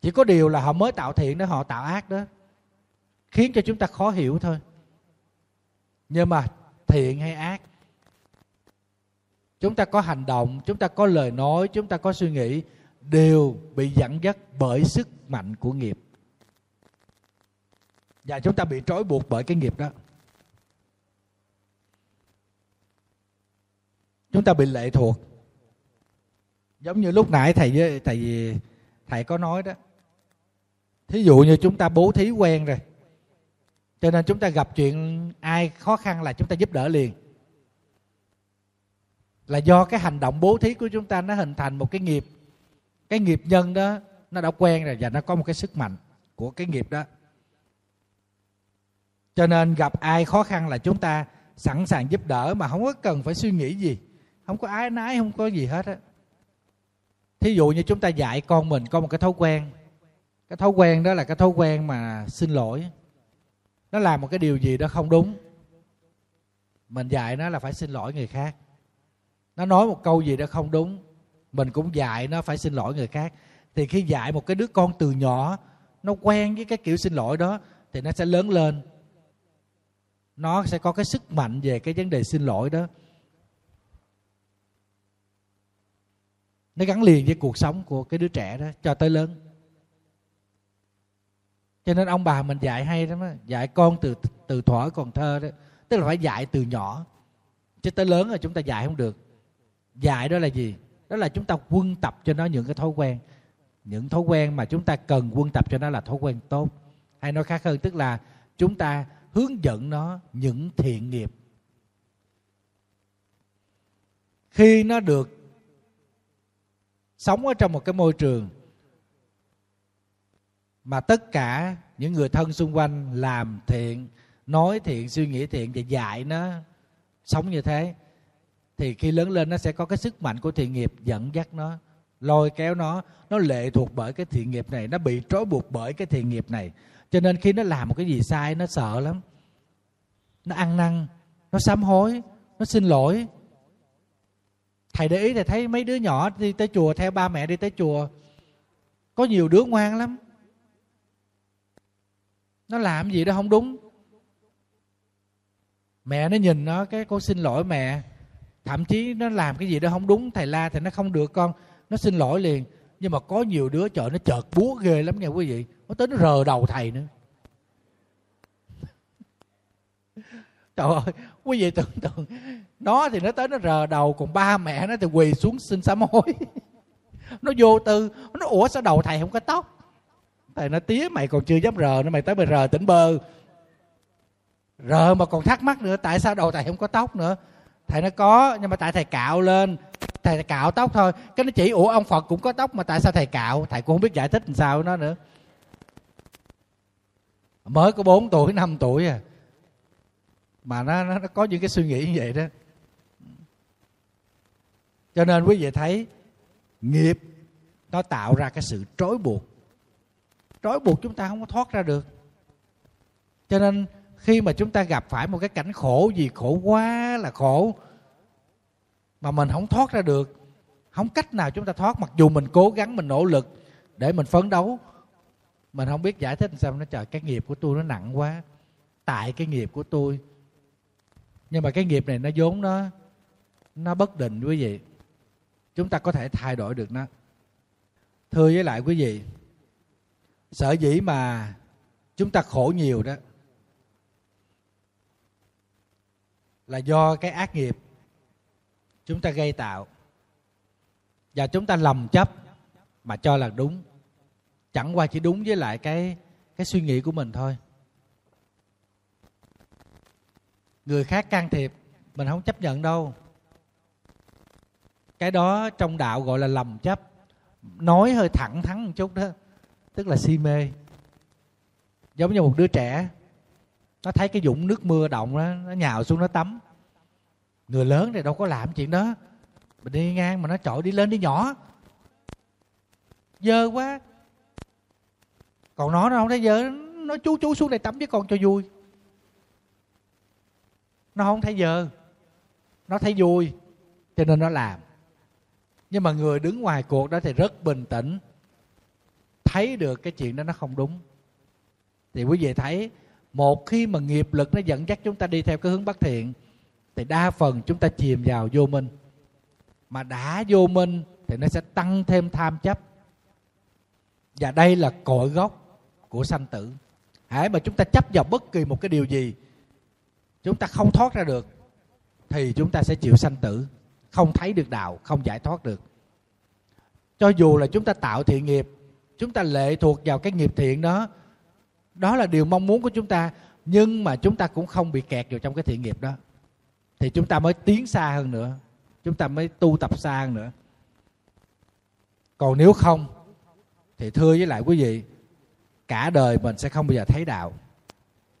S1: Chỉ có điều là họ mới tạo thiện đó, họ tạo ác đó. Khiến cho chúng ta khó hiểu thôi. Nhưng mà thiện hay ác, chúng ta có hành động, chúng ta có lời nói, chúng ta có suy nghĩ, đều bị dẫn dắt bởi sức mạnh của nghiệp. Và chúng ta bị trói buộc bởi cái nghiệp đó. Chúng ta bị lệ thuộc. Giống như lúc nãy thầy với thầy thầy có nói đó. Thí dụ như chúng ta bố thí quen rồi, cho nên chúng ta gặp chuyện ai khó khăn là chúng ta giúp đỡ liền. Là do cái hành động bố thí của chúng ta nó hình thành một cái nghiệp. Cái nghiệp nhân đó, nó đã quen rồi và nó có một cái sức mạnh của cái nghiệp đó. Cho nên gặp ai khó khăn là chúng ta sẵn sàng giúp đỡ mà không có cần phải suy nghĩ gì không có ái nái, không có gì hết á. Thí dụ như chúng ta dạy con mình có một cái thói quen. Cái thói quen đó là cái thói quen mà xin lỗi. Nó làm một cái điều gì đó không đúng. Mình dạy nó là phải xin lỗi người khác. Nó nói một câu gì đó không đúng, mình cũng dạy nó phải xin lỗi người khác. Thì khi dạy một cái đứa con từ nhỏ, nó quen với cái kiểu xin lỗi đó, thì nó sẽ lớn lên. Nó sẽ có cái sức mạnh về cái vấn đề xin lỗi đó. Nó gắn liền với cuộc sống của cái đứa trẻ đó cho tới lớn. Cho nên ông bà mình dạy hay lắm á, dạy con từ từ thuở còn thơ đó, tức là phải dạy từ nhỏ, chứ tới lớn rồi chúng ta dạy không được. Dạy đó là gì? Đó là chúng ta quân tập cho nó những cái thói quen. Những thói quen mà chúng ta cần quân tập cho nó là thói quen tốt. Hay nói khác hơn, tức là chúng ta hướng dẫn nó những thiện nghiệp. Khi nó được sống ở trong một cái môi trường mà tất cả những người thân xung quanh làm thiện, nói thiện, suy nghĩ thiện và dạy nó sống như thế, thì khi lớn lên nó sẽ có cái sức mạnh của thiện nghiệp dẫn dắt nó, lôi kéo nó. Nó lệ thuộc bởi cái thiện nghiệp này, nó bị trói buộc bởi cái thiện nghiệp này. Cho nên khi nó làm một cái gì sai, nó sợ lắm. Nó ăn năn, nó sám hối, nó xin lỗi thầy để ý thì thấy mấy đứa nhỏ đi tới chùa, theo ba mẹ đi tới chùa. Có nhiều đứa ngoan lắm. Nó làm gì đó không đúng. Mẹ nó nhìn nó, cái cô xin lỗi mẹ. Thậm chí nó làm cái gì đó không đúng, thầy la thì nó không được con. Nó xin lỗi liền. Nhưng mà có nhiều đứa chợ nó chợt búa ghê lắm nha quý vị. Nó tới nó rờ đầu thầy nữa. Trời ơi quý vị tưởng tượng, nó thì nó tới nó rờ đầu, còn ba mẹ nó thì quỳ xuống xin sám hối. Nó vô tư, nó, ủa, sao đầu thầy không có tóc? Thầy nó tía, mày còn chưa dám rờ nữa, mày tới mày rờ tỉnh bơ. Rờ mà còn thắc mắc nữa, tại sao đầu thầy không có tóc nữa? Thầy nó có, nhưng mà tại thầy cạo lên. Thầy cạo tóc thôi. Cái nó chỉ, ủa, ông phật cũng có tóc mà tại sao thầy cạo? Thầy cũng không biết giải thích làm sao nó nữa. Mới có 4 tuổi 5 tuổi à mà nó, nó, nó có những cái suy nghĩ như vậy đó. Cho nên quý vị thấy nghiệp nó tạo ra cái sự trói buộc. Trói buộc chúng ta không có thoát ra được. Cho nên khi mà chúng ta gặp phải một cái cảnh khổ gì khổ quá là khổ mà mình không thoát ra được không cách nào chúng ta thoát mặc dù mình cố gắng mình nỗ lực để mình phấn đấu mình không biết giải thích sao nó trời cái nghiệp của tôi nó nặng quá tại cái nghiệp của tôi nhưng mà cái nghiệp này nó vốn nó nó bất định, quý vị. Chúng ta có thể thay đổi được nó. Thưa với lại quý vị, sở dĩ mà chúng ta khổ nhiều đó là do cái ác nghiệp chúng ta gây tạo. Và chúng ta lầm chấp mà cho là đúng. Chẳng qua chỉ đúng với lại cái cái suy nghĩ của mình thôi. Người khác can thiệp, mình không chấp nhận đâu. Cái đó trong đạo gọi là lầm chấp. Nói hơi thẳng thắn một chút đó, tức là si mê. Giống như một đứa trẻ, nó thấy cái dũng nước mưa động đó, nó nhào xuống nó tắm. Người lớn thì đâu có làm chuyện đó. Mình đi ngang mà nó trội đi lên đi nhỏ. Dơ quá. Còn nó nó không thấy dơ, nó chú chú xuống đây tắm với con cho vui nó không thấy dơ. Nó thấy vui, cho nên nó làm. Nhưng mà người đứng ngoài cuộc đó thì rất bình tĩnh. Thấy được cái chuyện đó nó không đúng. Thì quý vị thấy, một khi mà nghiệp lực nó dẫn dắt chúng ta đi theo cái hướng bất thiện, thì đa phần chúng ta chìm vào vô minh. Mà đã vô minh thì nó sẽ tăng thêm tham chấp. Và đây là cội gốc của sanh tử. Hãy mà chúng ta chấp vào bất kỳ một cái điều gì chúng ta không thoát ra được, thì chúng ta sẽ chịu sanh tử. Không thấy được đạo, không giải thoát được. Cho dù là chúng ta tạo thiện nghiệp, chúng ta lệ thuộc vào cái nghiệp thiện đó đó là điều mong muốn của chúng ta, nhưng mà chúng ta cũng không bị kẹt vào trong cái thiện nghiệp đó. Thì chúng ta mới tiến xa hơn nữa, chúng ta mới tu tập xa hơn nữa. Còn nếu không, thì thưa với lại quý vị, cả đời mình sẽ không bao giờ thấy đạo.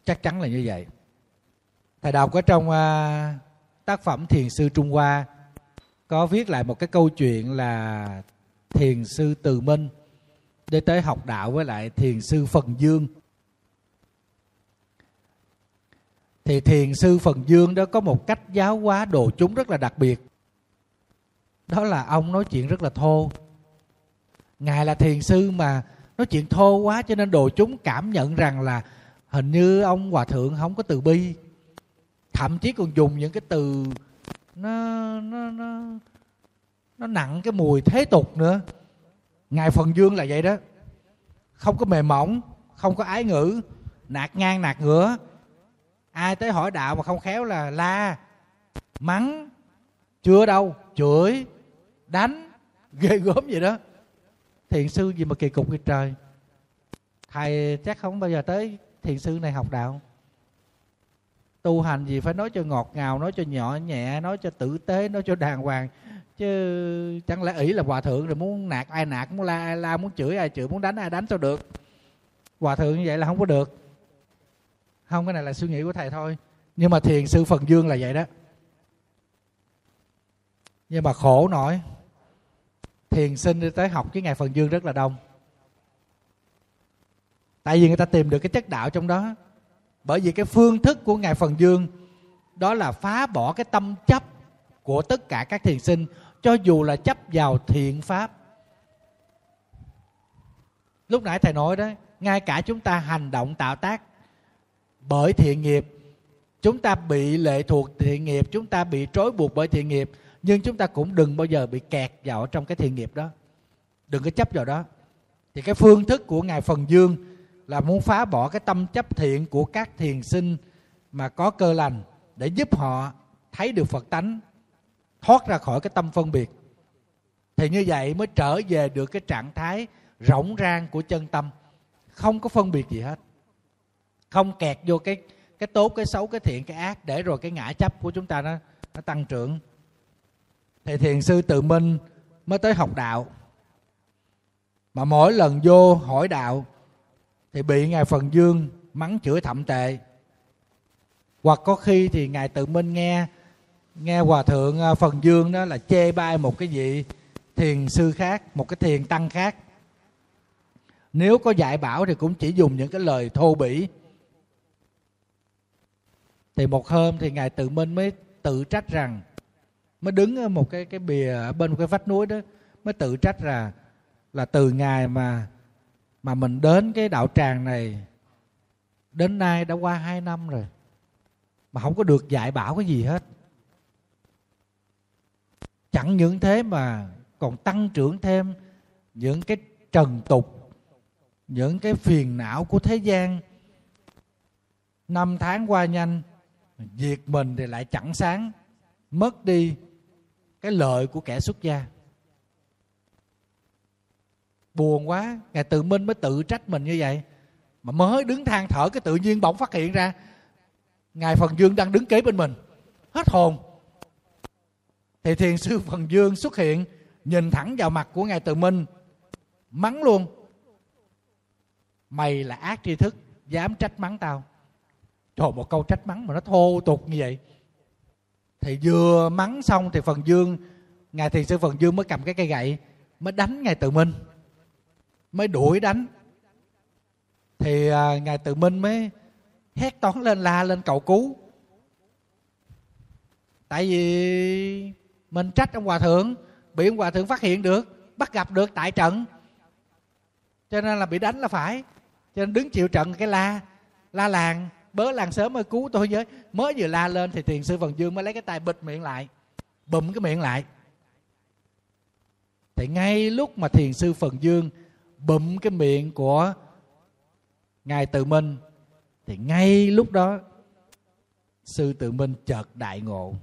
S1: Chắc chắn là như vậy thầy đọc ở trong uh, tác phẩm thiền sư trung hoa có viết lại một cái câu chuyện là thiền sư từ minh đi tới học đạo với lại thiền sư phần dương. Thì thiền sư phần dương đó có một cách giáo hóa đồ chúng rất là đặc biệt. Đó là ông nói chuyện rất là thô. Ngài là thiền sư mà nói chuyện thô quá cho nên đồ chúng cảm nhận rằng là hình như ông hòa thượng không có từ bi thậm chí còn dùng những cái từ nó nó nó nó nặng cái mùi thế tục nữa. Ngài phần dương là vậy đó. Không có mềm mỏng, không có ái ngữ, nạt ngang, nạt ngửa. Ai tới hỏi đạo mà không khéo là la, mắng chưa đâu chửi, đánh, ghê gớm vậy đó. Thiền sư gì mà kỳ cục vậy trời? Thầy chắc không bao giờ tới thiền sư này học đạo tu hành gì phải nói cho ngọt ngào, nói cho nhỏ nhẹ, nói cho tử tế, nói cho đàng hoàng. Chứ chẳng lẽ ỷ là hòa thượng rồi muốn nạt ai nạt, muốn la ai la, muốn chửi ai chửi, muốn đánh ai đánh cho được? Hòa thượng như vậy là không có được. Không, cái này là suy nghĩ của thầy thôi. Nhưng mà thiền sư phần dương là vậy đó. Nhưng mà khổ nổi. Thiền sinh đi tới học cái ngày phần dương rất là đông. Tại vì người ta tìm được cái chất đạo trong đó bởi vì cái phương thức của ngài phần dương, đó là phá bỏ cái tâm chấp của tất cả các thiền sinh, cho dù là chấp vào thiện pháp. Lúc nãy thầy nói đó, ngay cả chúng ta hành động tạo tác bởi thiện nghiệp, chúng ta bị lệ thuộc thiện nghiệp, chúng ta bị trói buộc bởi thiện nghiệp, nhưng chúng ta cũng đừng bao giờ bị kẹt vào trong cái thiện nghiệp đó. Đừng có chấp vào đó. Thì cái phương thức của ngài phần dương là muốn phá bỏ cái tâm chấp thiện của các thiền sinh mà có cơ lành để giúp họ thấy được phật tánh, thoát ra khỏi cái tâm phân biệt. Thì như vậy mới trở về được cái trạng thái rỗng rang của chân tâm. Không có phân biệt gì hết. Không kẹt vô cái cái tốt, cái xấu, cái thiện, cái ác để rồi cái ngã chấp của chúng ta nó nó tăng trưởng. Thì thiền sư tự minh mới tới học đạo. Mà mỗi lần vô hỏi đạo thì bị ngài phần dương mắng chửi thậm tệ. Hoặc có khi thì ngài tự minh nghe nghe hòa thượng à, phần dương đó là chê bai một cái vị thiền sư khác, một cái thiền tăng khác. Nếu có dạy bảo thì cũng chỉ dùng những cái lời thô bỉ. Thì một hôm thì ngài tự minh mới tự trách rằng, mới đứng ở một cái cái bìa ở bên một cái vách núi đó, mới tự trách là là từ ngày mà mà mình đến cái đạo tràng này, đến nay đã qua hai năm rồi, mà không có được dạy bảo cái gì hết. Chẳng những thế mà còn tăng trưởng thêm những cái trần tục, những cái phiền não của thế gian. Năm tháng qua nhanh, việc mình thì lại chẳng sáng, mất đi cái lợi của kẻ xuất gia buồn quá. Ngài tự minh mới tự trách mình như vậy. Mà mới đứng than thở cái tự nhiên bỗng phát hiện ra. Ngài phần dương đang đứng kế bên mình. Hết hồn. Thì thiền sư phần dương xuất hiện, nhìn thẳng vào mặt của ngài tự minh. Mắng luôn. Mày là ác tri thức, dám trách mắng tao. Trời, một câu trách mắng mà nó thô tục như vậy. Thì vừa mắng xong thì phần dương, ngài thiền sư phần dương mới cầm cái cây gậy, mới đánh ngài tự minh mới đuổi đánh. Thì à, ngài tự minh mới hét toán lên la lên cầu cứu. Tại vì mình trách ông hòa thượng bị ông hòa thượng phát hiện được bắt gặp được tại trận. Cho nên là bị đánh là phải. Cho nên đứng chịu trận cái la la làng bớ làng sớm ơi cứu tôi với. Mới vừa la lên thì thiền sư phần dương mới lấy cái tay bịt miệng lại bụm cái miệng lại. Thì ngay lúc mà thiền sư phần dương bụm cái miệng của ngài tự minh, thì ngay lúc đó, sư tự minh chợt đại ngộ,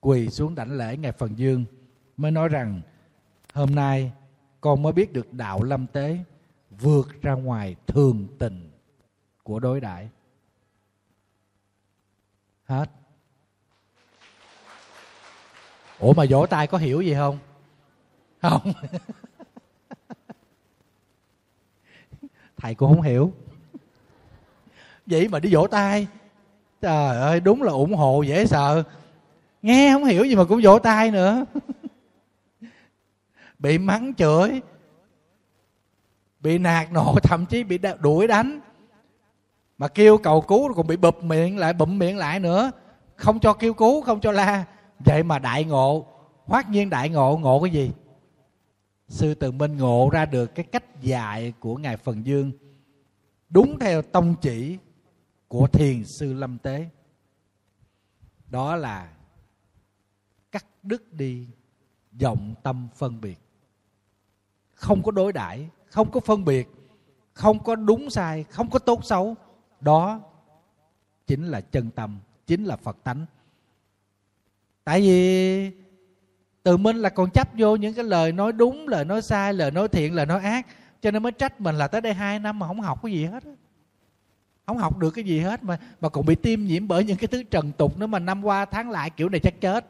S1: quỳ xuống đảnh lễ ngài phần dương, mới nói rằng, hôm nay con mới biết được đạo lâm tế vượt ra ngoài thường tình của đối đại hết. Ủa mà vỗ tay có hiểu gì không? Không. thầy cũng không hiểu. Vậy mà đi vỗ tay. Trời ơi, đúng là ủng hộ, dễ sợ. Nghe không hiểu gì mà cũng vỗ tay nữa. Bị mắng chửi. Bị nạt nộ, thậm chí bị đuổi đánh. Mà kêu cầu cứu còn bị bụp miệng lại, bụm miệng lại nữa. Không cho kêu cứu, không cho la. Vậy mà đại ngộ hoát nhiên đại ngộ ngộ cái gì? Sư từ minh ngộ ra được cái cách dạy của ngài phần dương đúng theo tông chỉ của thiền sư lâm tế. Đó là cắt đứt đi vọng tâm phân biệt. Không có đối đãi, không có phân biệt, không có đúng sai, không có tốt xấu. Đó chính là chân tâm, chính là phật tánh. Tại vì tự minh là còn chấp vô những cái lời nói đúng, lời nói sai, lời nói thiện, lời nói ác. Cho nên mới trách mình là tới đây hai năm mà không học cái gì hết không học được cái gì hết mà mà còn bị tiêm nhiễm bởi những cái thứ trần tục nữa mà năm qua tháng lại kiểu này chắc chết.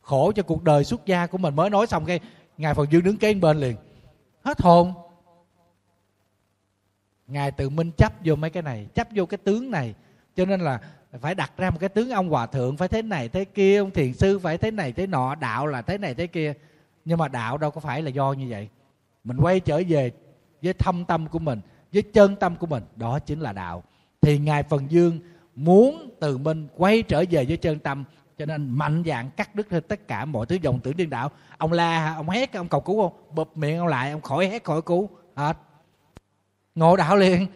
S1: Khổ cho cuộc đời xuất gia của mình. Mới nói xong cái ngài phần dương đứng kế bên liền. Hết hồn. Ngài tự minh chấp vô mấy cái này, chấp vô cái tướng này. Cho nên là phải đặt ra một cái tướng ông hòa thượng phải thế này thế kia, ông thiền sư phải thế này thế nọ, đạo là thế này thế kia. Nhưng mà đạo đâu có phải là do như vậy. Mình quay trở về với thâm tâm của mình, với chân tâm của mình, đó chính là đạo. Thì ngài phần dương muốn từ minh quay trở về với chân tâm, cho nên mạnh dạng cắt đứt hết tất cả mọi thứ dòng tưởng điên đạo. Ông la ông hét? Ông cầu cứu không? Bụp miệng ông lại, ông khỏi hét, khỏi cứu. Hết. Ngộ đạo liền.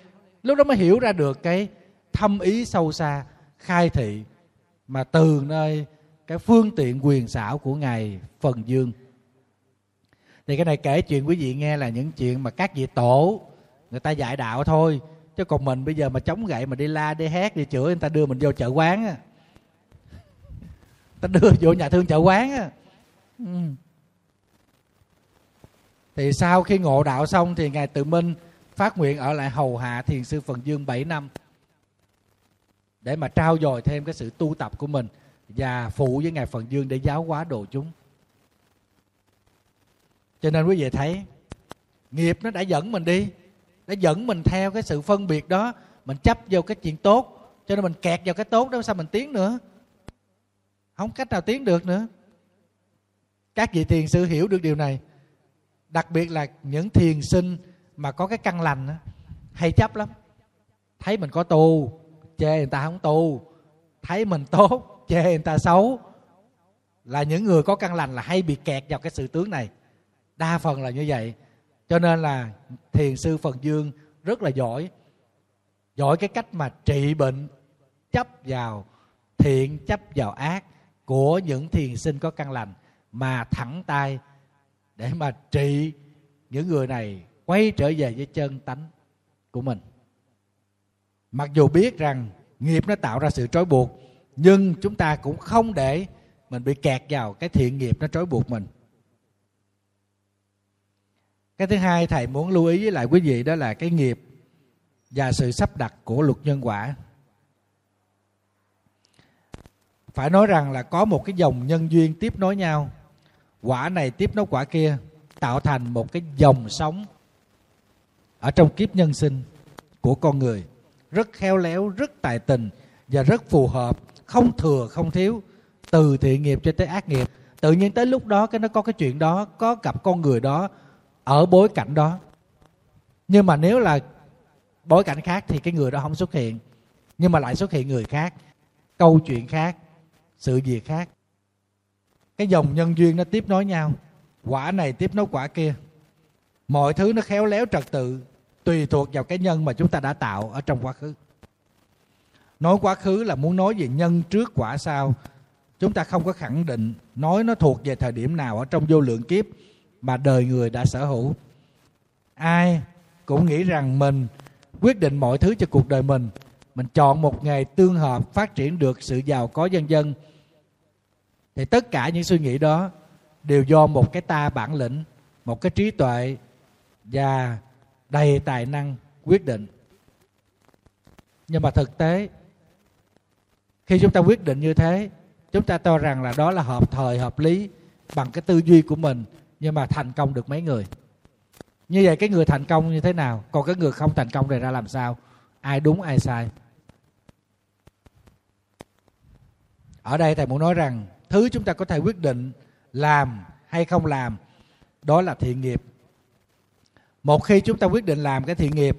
S1: Lúc đó mới hiểu ra được cái thâm ý sâu xa khai thị mà từ nơi cái phương tiện quyền xảo của ngài phần dương. Thì cái này kể chuyện quý vị nghe là những chuyện mà các vị tổ, người ta dạy đạo thôi. Chứ còn mình bây giờ mà chống gậy mà đi la, đi hét, đi chửi, người ta đưa mình vô chợ quán á. Ta đưa vô nhà thương chợ quán á. Ừ. thì sau khi ngộ đạo xong thì ngài tự minh phát nguyện ở lại hầu hạ thiền sư phần dương 7 năm để mà trao dồi thêm cái sự tu tập của mình và phụ với ngài phần dương để giáo hóa độ chúng. Cho nên quý vị thấy, nghiệp nó đã dẫn mình đi, đã dẫn mình theo cái sự phân biệt đó, mình chấp vô cái chuyện tốt, cho nên mình kẹt vào cái tốt đó, sao mình tiến nữa? Không cách nào tiến được nữa. Các vị thiền sư hiểu được điều này. Đặc biệt là những thiền sinh mà có cái căn lành hay chấp lắm. Thấy mình có tu chê người ta không tu thấy mình tốt, chê người ta xấu. Là những người có căn lành là hay bị kẹt vào cái sự tướng này. Đa phần là như vậy. Cho nên là thiền sư phần dương rất là giỏi. Giỏi cái cách mà trị bệnh, chấp vào thiện, chấp vào ác của những thiền sinh có căn lành mà thẳng tay để mà trị những người này quay trở về với chân tánh của mình mặc dù biết rằng nghiệp nó tạo ra sự trói buộc, nhưng chúng ta cũng không để mình bị kẹt vào cái thiện nghiệp nó trói buộc mình. Cái thứ hai thầy muốn lưu ý với lại quý vị đó là cái nghiệp và sự sắp đặt của luật nhân quả. Phải nói rằng là có một cái dòng nhân duyên tiếp nối nhau. Quả này tiếp nối quả kia, tạo thành một cái dòng sống ở trong kiếp nhân sinh của con người rất khéo léo, rất tài tình và rất phù hợp, không thừa, không thiếu, từ thiện nghiệp cho tới ác nghiệp. Tự nhiên tới lúc đó cái nó có cái chuyện đó, có gặp con người đó ở bối cảnh đó. Nhưng mà nếu là bối cảnh khác thì cái người đó không xuất hiện, nhưng mà lại xuất hiện người khác, câu chuyện khác, sự việc khác. Cái dòng nhân duyên nó tiếp nối nhau, quả này tiếp nối quả kia. Mọi thứ nó khéo léo trật tự tùy thuộc vào cái nhân mà chúng ta đã tạo ở trong quá khứ. Nói quá khứ là muốn nói về nhân trước quả sau. Chúng ta không có khẳng định nói nó thuộc về thời điểm nào ở trong vô lượng kiếp mà đời người đã sở hữu. Ai cũng nghĩ rằng mình quyết định mọi thứ cho cuộc đời mình. Mình chọn một nghề tương hợp, phát triển được sự giàu có dân dân thì tất cả những suy nghĩ đó đều do một cái ta bản lĩnh, một cái trí tuệ và đầy tài năng, quyết định. Nhưng mà thực tế, khi chúng ta quyết định như thế, chúng ta cho rằng là đó là hợp thời, hợp lý bằng cái tư duy của mình, nhưng mà thành công được mấy người? Như vậy cái người thành công như thế nào? Còn cái người không thành công này ra làm sao? Ai đúng, ai sai? Ở đây thầy muốn nói rằng, thứ chúng ta có thể quyết định làm hay không làm, đó là thiện nghiệp một khi chúng ta quyết định làm cái thiện nghiệp,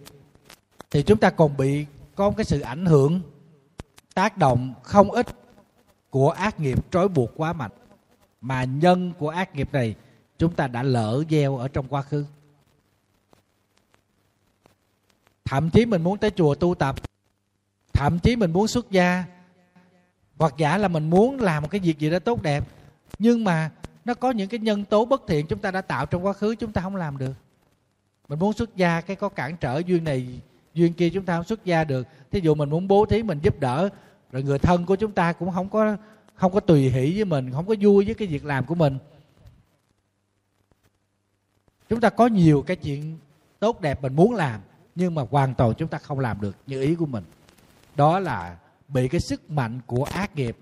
S1: thì chúng ta còn bị có cái sự ảnh hưởng, tác động không ít của ác nghiệp trói buộc quá mạnh. Mà nhân của ác nghiệp này, chúng ta đã lỡ gieo ở trong quá khứ. Thậm chí mình muốn tới chùa tu tập, thậm chí mình muốn xuất gia, hoặc giả là mình muốn làm một cái việc gì đó tốt đẹp, nhưng mà nó có những cái nhân tố bất thiện chúng ta đã tạo trong quá khứ, chúng ta không làm được mình muốn xuất gia, cái có cản trở duyên này, duyên kia chúng ta không xuất gia được. Thí dụ mình muốn bố thí mình giúp đỡ, rồi người thân của chúng ta cũng không có không có tùy hỷ với mình, không có vui với cái việc làm của mình. Chúng ta có nhiều cái chuyện tốt đẹp mình muốn làm, nhưng mà hoàn toàn chúng ta không làm được như ý của mình. Đó là bị cái sức mạnh của ác nghiệp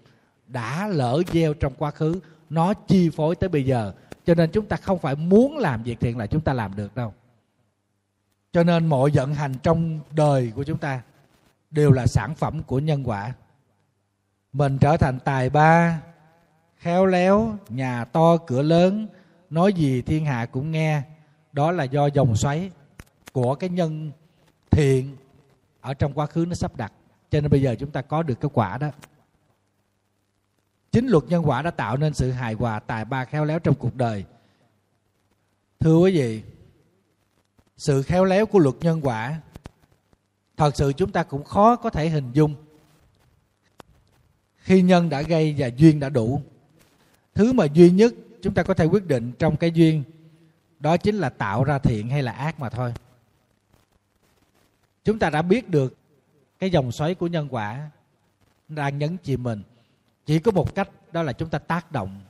S1: đã lỡ gieo trong quá khứ, nó chi phối tới bây giờ. Cho nên chúng ta không phải muốn làm việc thiện là chúng ta làm được đâu cho nên mọi vận hành trong đời của chúng ta đều là sản phẩm của nhân quả. Mình trở thành tài ba, khéo léo, nhà to, cửa lớn, nói gì thiên hạ cũng nghe. Đó là do dòng xoáy của cái nhân thiện ở trong quá khứ nó sắp đặt. Cho nên bây giờ chúng ta có được cái quả đó. Chính luật nhân quả đã tạo nên sự hài hòa tài ba khéo léo trong cuộc đời. Thưa quý vị sự khéo léo của luật nhân quả, thật sự chúng ta cũng khó có thể hình dung. Khi nhân đã gây và duyên đã đủ, thứ mà duy nhất chúng ta có thể quyết định trong cái duyên, đó chính là tạo ra thiện hay là ác mà thôi. Chúng ta đã biết được cái dòng xoáy của nhân quả đang nhấn chìm mình. Chỉ có một cách, đó là chúng ta tác động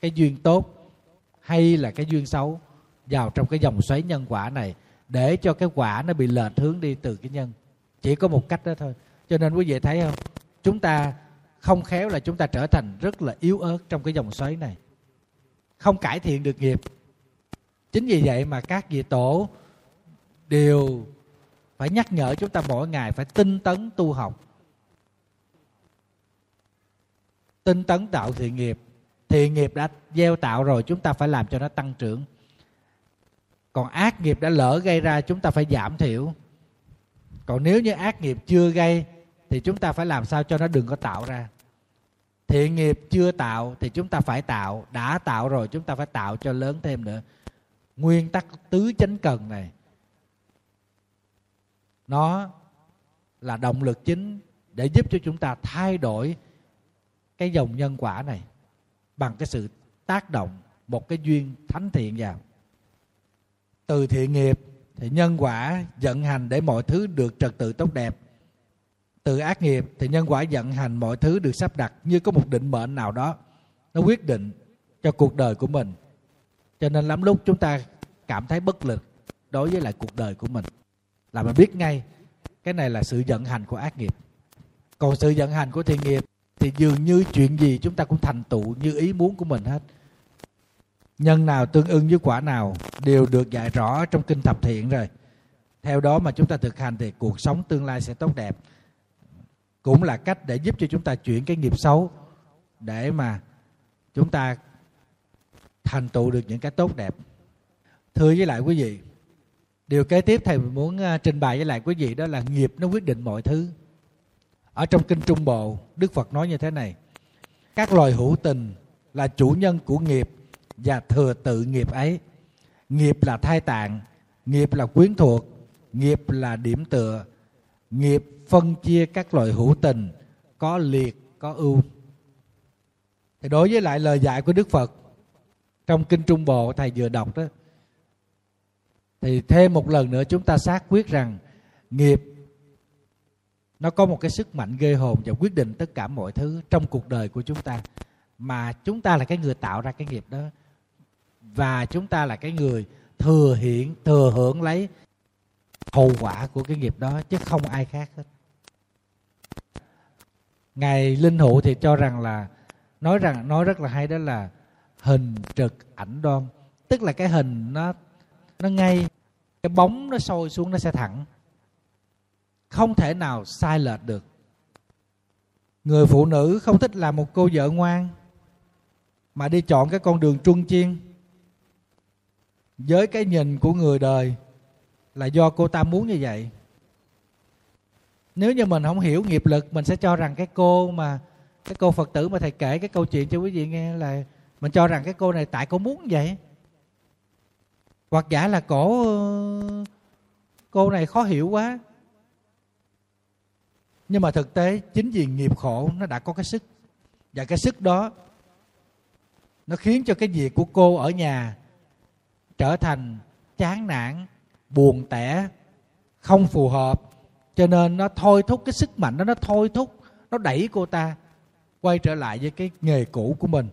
S1: cái duyên tốt hay là cái duyên xấu vào trong cái dòng xoáy nhân quả này để cho cái quả nó bị lệch hướng đi từ cái nhân. Chỉ có một cách đó thôi. Cho nên quý vị thấy không? Chúng ta không khéo là chúng ta trở thành rất là yếu ớt trong cái dòng xoáy này. Không cải thiện được nghiệp. Chính vì vậy mà các vị tổ đều phải nhắc nhở chúng ta mỗi ngày phải tinh tấn tu học. Tinh tấn tạo thiện nghiệp. Thiện nghiệp đã gieo tạo rồi, chúng ta phải làm cho nó tăng trưởng còn ác nghiệp đã lỡ gây ra, chúng ta phải giảm thiểu. Còn nếu như ác nghiệp chưa gây, thì chúng ta phải làm sao cho nó đừng có tạo ra. Thiện nghiệp chưa tạo, thì chúng ta phải tạo. Đã tạo rồi, chúng ta phải tạo cho lớn thêm nữa. Nguyên tắc tứ chánh cần này, nó là động lực chính để giúp cho chúng ta thay đổi cái dòng nhân quả này bằng cái sự tác động một cái duyên thánh thiện vào từ thiện nghiệp, thì nhân quả vận hành để mọi thứ được trật tự tốt đẹp. Từ ác nghiệp, thì nhân quả vận hành mọi thứ được sắp đặt như có một định mệnh nào đó. Nó quyết định cho cuộc đời của mình. Cho nên lắm lúc chúng ta cảm thấy bất lực đối với lại cuộc đời của mình. Là mình biết ngay, cái này là sự vận hành của ác nghiệp. Còn sự vận hành của thiện nghiệp, thì dường như chuyện gì chúng ta cũng thành tựu như ý muốn của mình hết nhân nào tương ưng với quả nào đều được dạy rõ trong kinh thập thiện rồi. Theo đó mà chúng ta thực hành thì cuộc sống tương lai sẽ tốt đẹp. Cũng là cách để giúp cho chúng ta chuyển cái nghiệp xấu để mà chúng ta thành tựu được những cái tốt đẹp. Thưa với lại quý vị, điều kế tiếp thầy muốn à, trình bày với lại quý vị đó là nghiệp nó quyết định mọi thứ. Ở trong kinh trung bộ, đức phật nói như thế này, các loài hữu tình là chủ nhân của nghiệp và thừa tự nghiệp ấy. Nghiệp là thai tạng, nghiệp là quyến thuộc, nghiệp là điểm tựa. Nghiệp phân chia các loại hữu tình, có liệt, có ưu. Thì đối với lại lời dạy của đức phật, trong kinh trung bộ thầy vừa đọc đó, thì thêm một lần nữa chúng ta xác quyết rằng nghiệp, nó có một cái sức mạnh ghê hồn và quyết định tất cả mọi thứ trong cuộc đời của chúng ta. Mà chúng ta là cái người tạo ra cái nghiệp đó và chúng ta là cái người thừa hiện thừa hưởng lấy hậu quả của cái nghiệp đó, chứ không ai khác hết. Ngài linh hữu thì cho rằng là, nói rằng, nói rất là hay đó là hình trực ảnh đoan. Tức là cái hình nó nó ngay, cái bóng nó sôi xuống nó sẽ thẳng. Không thể nào sai lệch được. Người phụ nữ không thích làm một cô vợ ngoan, mà đi chọn cái con đường trung chiên với cái nhìn của người đời là do cô ta muốn như vậy. Nếu như mình không hiểu nghiệp lực, mình sẽ cho rằng cái cô mà, cái cô phật tử mà thầy kể cái câu chuyện cho quý vị nghe là mình cho rằng cái cô này tại cô muốn vậy. Hoặc giả là cổ, cô này khó hiểu quá. Nhưng mà thực tế, chính vì nghiệp khổ nó đã có cái sức. Và cái sức đó nó khiến cho cái việc của cô ở nhà trở thành chán nản, buồn tẻ, không phù hợp. Cho nên nó thôi thúc, cái sức mạnh đó nó thôi thúc, nó đẩy cô ta quay trở lại với cái nghề cũ của mình.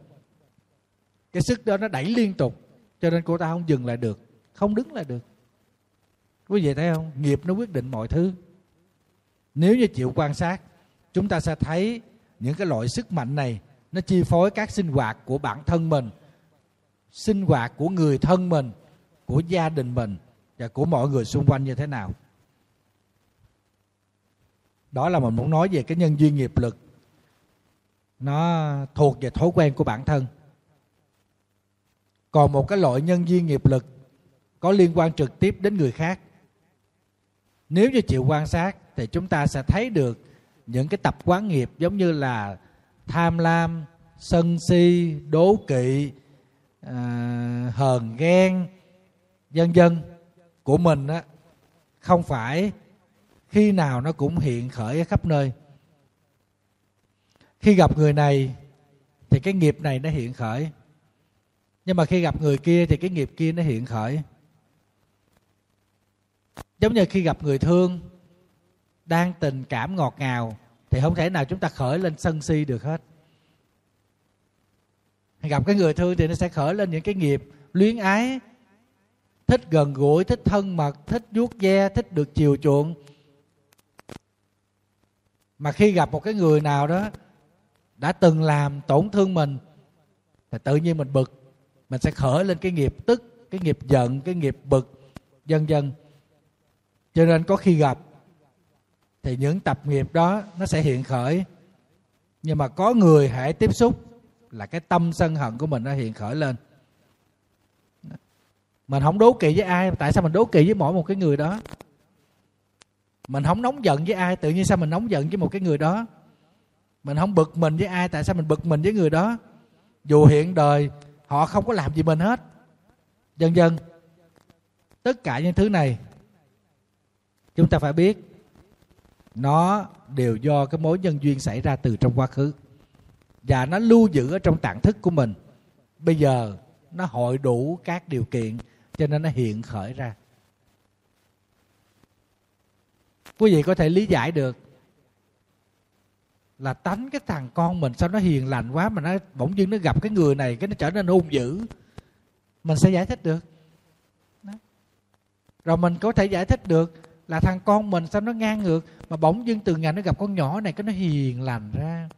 S1: Cái sức đó nó đẩy liên tục, cho nên cô ta không dừng lại được, không đứng lại được. Quý vị thấy không? Nghiệp nó quyết định mọi thứ. Nếu như chịu quan sát, chúng ta sẽ thấy những cái loại sức mạnh này nó chi phối các sinh hoạt của bản thân mình sinh hoạt của người thân mình, của gia đình mình và của mọi người xung quanh như thế nào. Đó là mình muốn nói về cái nhân duyên nghiệp lực. Nó thuộc về thói quen của bản thân. Còn một cái loại nhân duyên nghiệp lực có liên quan trực tiếp đến người khác. Nếu như chịu quan sát thì chúng ta sẽ thấy được những cái tập quán nghiệp giống như là tham lam, sân si, đố kỵ à, hờn ghen vân vân của mình á không phải khi nào nó cũng hiện khởi ở khắp nơi. Khi gặp người này thì cái nghiệp này nó hiện khởi. Nhưng mà khi gặp người kia thì cái nghiệp kia nó hiện khởi. Giống như khi gặp người thương đang tình cảm ngọt ngào thì không thể nào chúng ta khởi lên sân si được hết gặp cái người thương thì nó sẽ khởi lên những cái nghiệp luyến ái. Thích gần gũi, thích thân mật, thích vuốt ve, thích được chiều chuộng. Mà khi gặp một cái người nào đó đã từng làm tổn thương mình, thì tự nhiên mình bực. Mình sẽ khởi lên cái nghiệp tức, cái nghiệp giận, cái nghiệp bực vân vân cho nên có khi gặp, thì những tập nghiệp đó nó sẽ hiện khởi. Nhưng mà có người hãy tiếp xúc là cái tâm sân hận của mình nó hiện khởi lên. Mình không đố kỵ với ai, tại sao mình đố kỵ với mỗi một cái người đó? Mình không nóng giận với ai, tự nhiên sao mình nóng giận với một cái người đó? Mình không bực mình với ai, tại sao mình bực mình với người đó? Dù hiện đời, họ không có làm gì mình hết. Dần dần, tất cả những thứ này, chúng ta phải biết, nó đều do cái mối nhân duyên xảy ra từ trong quá khứ và nó lưu giữ ở trong tạng thức của mình. Bây giờ nó hội đủ các điều kiện cho nên nó hiện khởi ra. Quý vị có thể lý giải được là tánh cái thằng con mình sao nó hiền lành quá mà nó bỗng dưng nó gặp cái người này cái nó trở nên hung dữ. Mình sẽ giải thích được. Đó. rồi mình có thể giải thích được là thằng con mình sao nó ngang ngược mà bỗng dưng từ ngày nó gặp con nhỏ này cái nó hiền lành ra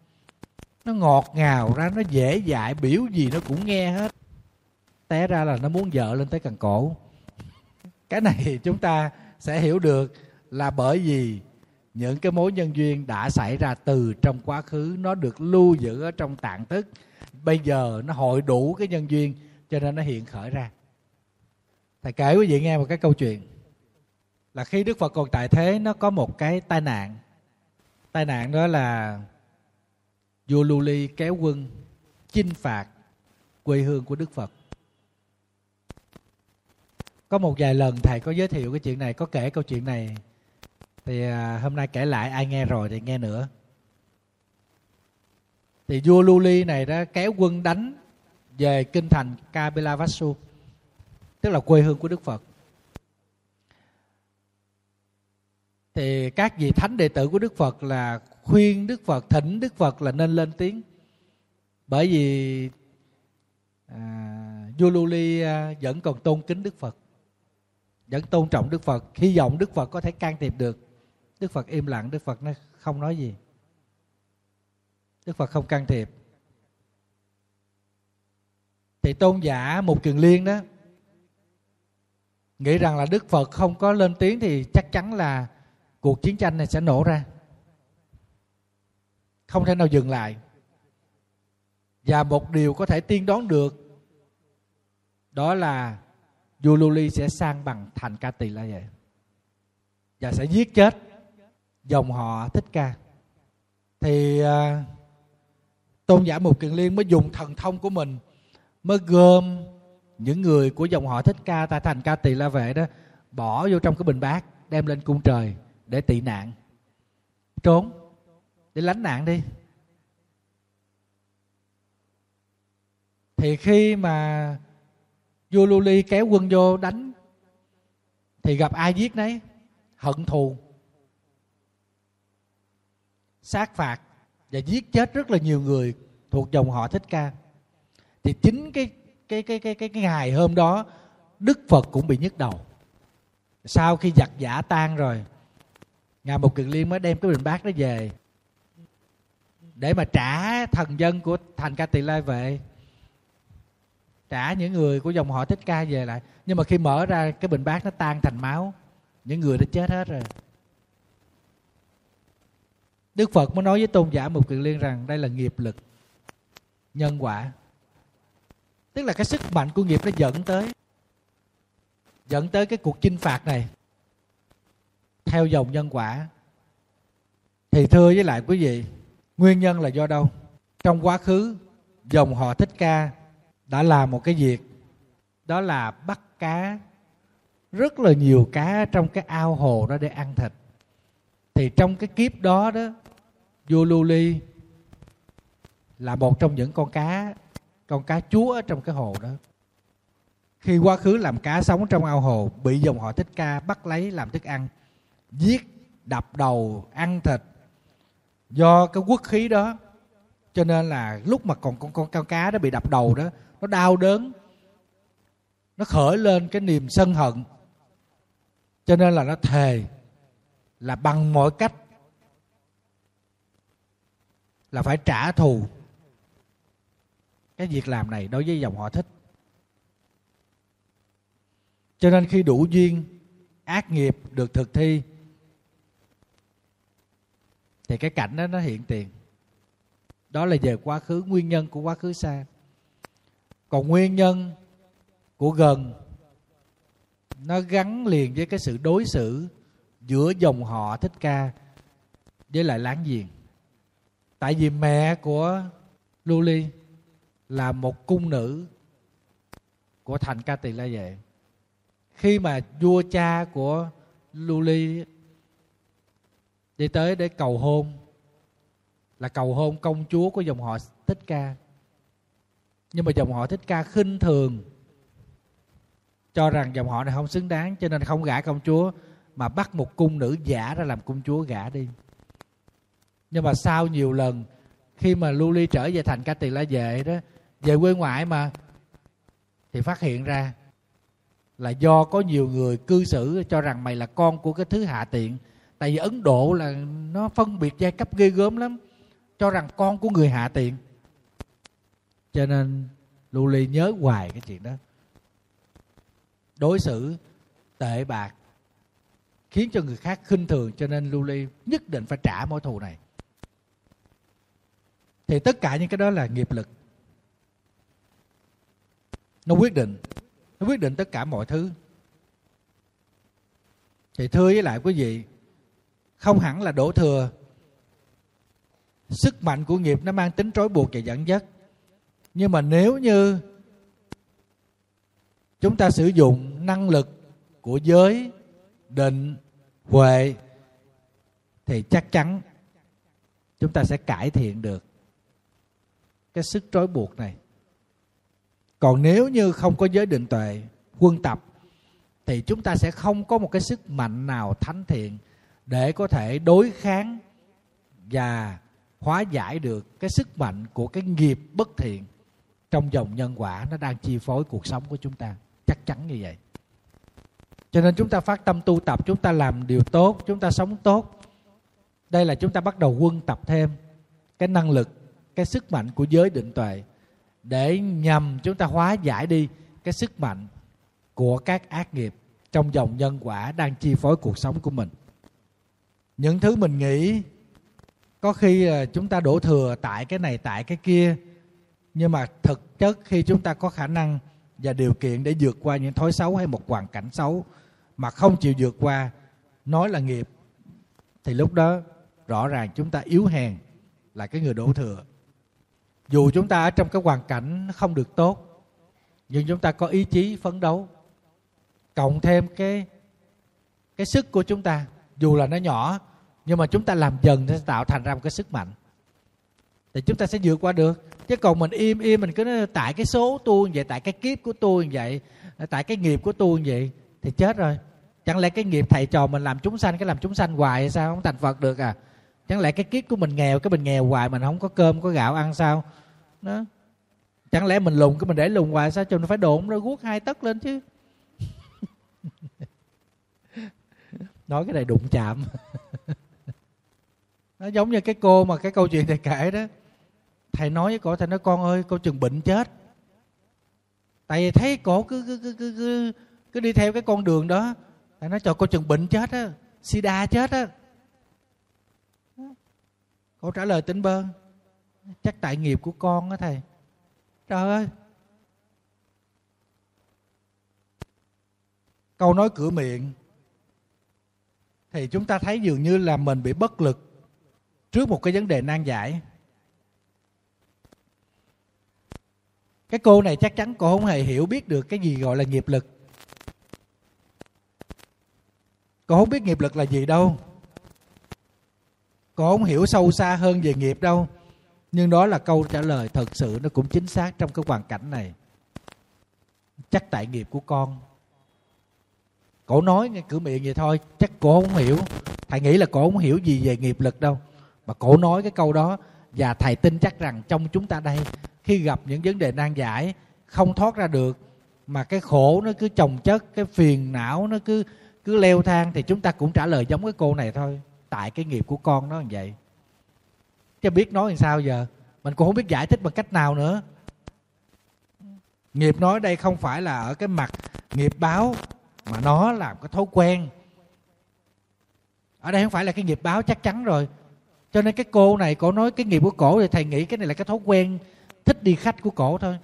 S1: nó ngọt ngào ra, nó dễ dãi, biểu gì nó cũng nghe hết. Té ra là nó muốn vợ lên tới cần cổ. Cái này chúng ta sẽ hiểu được là bởi vì những cái mối nhân duyên đã xảy ra từ trong quá khứ, nó được lưu giữ ở trong tạng thức. Bây giờ nó hội đủ cái nhân duyên, cho nên nó hiện khởi ra. Thầy kể quý vị nghe một cái câu chuyện. Là khi đức phật còn tại thế, nó có một cái tai nạn. Tai nạn đó là vua lưu ly kéo quân chinh phạt quê hương của đức phật. Có một vài lần thầy có giới thiệu cái chuyện này, có kể câu chuyện này. Thì à, hôm nay kể lại, ai nghe rồi thì nghe nữa. Thì vua lưu ly này đã kéo quân đánh về kinh thành Kapilavastu tức là quê hương của Đức Phật. Thì các vị thánh đệ tử của Đức Phật là khuyên Đức Phật thỉnh Đức Phật là nên lên tiếng. Bởi vì à, vua Lưu Ly vẫn còn tôn kính Đức Phật vẫn tôn trọng Đức Phật. Hy vọng Đức Phật có thể can thiệp được. Đức Phật im lặng Đức Phật nó không nói gì. Đức Phật không can thiệp. Thì tôn giả một kiền liên đó nghĩ rằng là Đức Phật không có lên tiếng thì chắc chắn là cuộc chiến tranh này sẽ nổ ra không thể nào dừng lại. Và một điều có thể tiên đoán được đó là Yululi sẽ sang bằng thành ca tỳ la vậy và sẽ giết chết dòng họ thích ca. Thì uh, tôn giả mục kiền liên mới dùng thần thông của mình mới gom những người của dòng họ thích ca tại thành ca tỳ la vệ đó bỏ vô trong cái bình bát đem lên cung trời để tị nạn. Trốn để lánh nạn đi. Thì khi mà vua Luli kéo quân vô đánh thì gặp ai giết nấy? Hận thù sát phạt và giết chết rất là nhiều người thuộc dòng họ thích ca. Thì chính cái cái cái cái cái, cái ngày hôm đó đức phật cũng bị nhức đầu. Sau khi giặc giả tan rồi ngài một kiền liên mới đem cái bình bát đó về để mà trả thần dân của thành ca tỳ La về, trả những người của dòng họ thích ca về lại. Nhưng mà khi mở ra cái bình bát nó tan thành máu những người đã chết hết rồi. Đức phật mới nói với tôn giả mục kiền liên rằng đây là nghiệp lực nhân quả. Tức là cái sức mạnh của nghiệp nó dẫn tới dẫn tới cái cuộc chinh phạt này. Theo dòng nhân quả. Thì thưa với lại quý vị nguyên nhân là do đâu? Trong quá khứ, dòng họ thích ca đã làm một cái việc, đó là bắt cá, rất là nhiều cá trong cái ao hồ đó để ăn thịt. Thì trong cái kiếp đó đó, vua lưu ly là một trong những con cá con cá chúa ở trong cái hồ đó. Khi quá khứ làm cá sống trong ao hồ, bị dòng họ thích ca bắt lấy làm thức ăn, giết, đập đầu, ăn thịt do cái quốc khí đó. Cho nên là lúc mà còn con con cao cá đó bị đập đầu đó, nó đau đớn. Nó khởi lên cái niềm sân hận. Cho nên là nó thề là bằng mọi cách là phải trả thù cái việc làm này đối với dòng họ thích. Cho nên khi đủ duyên, ác nghiệp được thực thi thì cái cảnh đó nó hiện tiền. Đó là về quá khứ, nguyên nhân của quá khứ xa. Còn nguyên nhân của gần, nó gắn liền với cái sự đối xử giữa dòng họ thích ca với lại láng giềng. Tại vì mẹ của Luli là một cung nữ của thành ca tỳ la vệ. Khi mà vua cha của Luli đi tới để cầu hôn. Là cầu hôn công chúa của dòng họ thích ca. Nhưng mà dòng họ thích ca khinh thường, cho rằng dòng họ này không xứng đáng, cho nên không gả công chúa, mà bắt một cung nữ giả ra làm công chúa gả đi. Nhưng mà sau nhiều lần, khi mà lưu ly trở về thành ca tỳ la vệ đó, về quê ngoại mà, thì phát hiện ra là do có nhiều người cư xử cho rằng mày là con của cái thứ hạ tiện tại vì ấn độ là nó phân biệt giai cấp ghê gớm lắm, cho rằng con của người hạ tiện. Cho nên lưu ly nhớ hoài cái chuyện đó. Đối xử tệ bạc khiến cho người khác khinh thường, cho nên lưu ly nhất định phải trả mối thù này. Thì tất cả những cái đó là nghiệp lực. Nó quyết định, nó quyết định tất cả mọi thứ. Thì thưa với lại quý vị không hẳn là đổ thừa. Sức mạnh của nghiệp nó mang tính trói buộc và dẫn dắt. Nhưng mà nếu như chúng ta sử dụng năng lực của giới, định, huệ, thì chắc chắn chúng ta sẽ cải thiện được cái sức trói buộc này. Còn nếu như không có giới định tuệ, quân tập, thì chúng ta sẽ không có một cái sức mạnh nào thánh thiện để có thể đối kháng và hóa giải được cái sức mạnh của cái nghiệp bất thiện trong dòng nhân quả nó đang chi phối cuộc sống của chúng ta. Chắc chắn như vậy. Cho nên chúng ta phát tâm tu tập, chúng ta làm điều tốt, chúng ta sống tốt. Đây là chúng ta bắt đầu quân tập thêm cái năng lực, cái sức mạnh của giới định tuệ để nhằm chúng ta hóa giải đi cái sức mạnh của các ác nghiệp trong dòng nhân quả đang chi phối cuộc sống của mình những thứ mình nghĩ, có khi là chúng ta đổ thừa tại cái này, tại cái kia. Nhưng mà thực chất khi chúng ta có khả năng và điều kiện để vượt qua những thói xấu hay một hoàn cảnh xấu mà không chịu vượt qua, nói là nghiệp, thì lúc đó rõ ràng chúng ta yếu hèn là cái người đổ thừa. Dù chúng ta ở trong cái hoàn cảnh không được tốt, nhưng chúng ta có ý chí phấn đấu, cộng thêm cái cái sức của chúng ta dù là nó nhỏ, nhưng mà chúng ta làm dần sẽ tạo thành ra một cái sức mạnh. Thì chúng ta sẽ vượt qua được. Chứ còn mình im im, mình cứ nói tại cái số tôi như vậy, tại cái kiếp của tôi như vậy, tại cái nghiệp của tôi như vậy thì chết rồi. Chẳng lẽ cái nghiệp thầy trò mình làm chúng sanh, cái làm chúng sanh hoài hay sao? Không thành phật được à. Chẳng lẽ cái kiếp của mình nghèo, cái mình nghèo hoài, mình không có cơm, có gạo ăn sao? Đó. Chẳng lẽ mình lùn cái mình để lùn hoài sao? Cho nó phải độn nó guốc hai tấc lên chứ. nói cái này đụng chạm. Nó giống như cái cô mà cái câu chuyện thầy kể đó. Thầy nói với cổ thầy nói con ơi cô chừng bệnh chết. Tại vì thấy cổ cứ cứ cứ cứ cứ, cứ đi theo cái con đường đó. Thầy nói cho cô chừng bệnh chết á sida chết á. Cô trả lời tỉnh bơ chắc tại nghiệp của con á thầy. Trời ơi. Câu nói cửa miệng thì chúng ta thấy dường như là mình bị bất lực trước một cái vấn đề nan giải. Cái cô này chắc chắn cô không hề hiểu biết được cái gì gọi là nghiệp lực. Cô không biết nghiệp lực là gì đâu. Cô không hiểu sâu xa hơn về nghiệp đâu. Nhưng đó là câu trả lời thật sự nó cũng chính xác trong cái hoàn cảnh này. Chắc tại nghiệp của con cổ nói nghe cửa miệng vậy thôi, chắc cổ không hiểu. Thầy nghĩ là cổ không hiểu gì về nghiệp lực đâu. Mà cổ nói cái câu đó, và thầy tin chắc rằng trong chúng ta đây, khi gặp những vấn đề nan giải, không thoát ra được, mà cái khổ nó cứ chồng chất, cái phiền não nó cứ cứ leo thang, thì chúng ta cũng trả lời giống cái cô này thôi. Tại cái nghiệp của con nó như vậy. Chứ biết nói làm sao giờ? Mình cũng không biết giải thích bằng cách nào nữa. Nghiệp nói đây không phải là ở cái mặt nghiệp báo mà nó làm cái thói quen. Ở đây không phải là cái nghiệp báo chắc chắn rồi. Cho nên cái cô này cổ nói cái nghiệp của cổ thì thầy nghĩ cái này là cái thói quen thích đi khách của cổ thôi.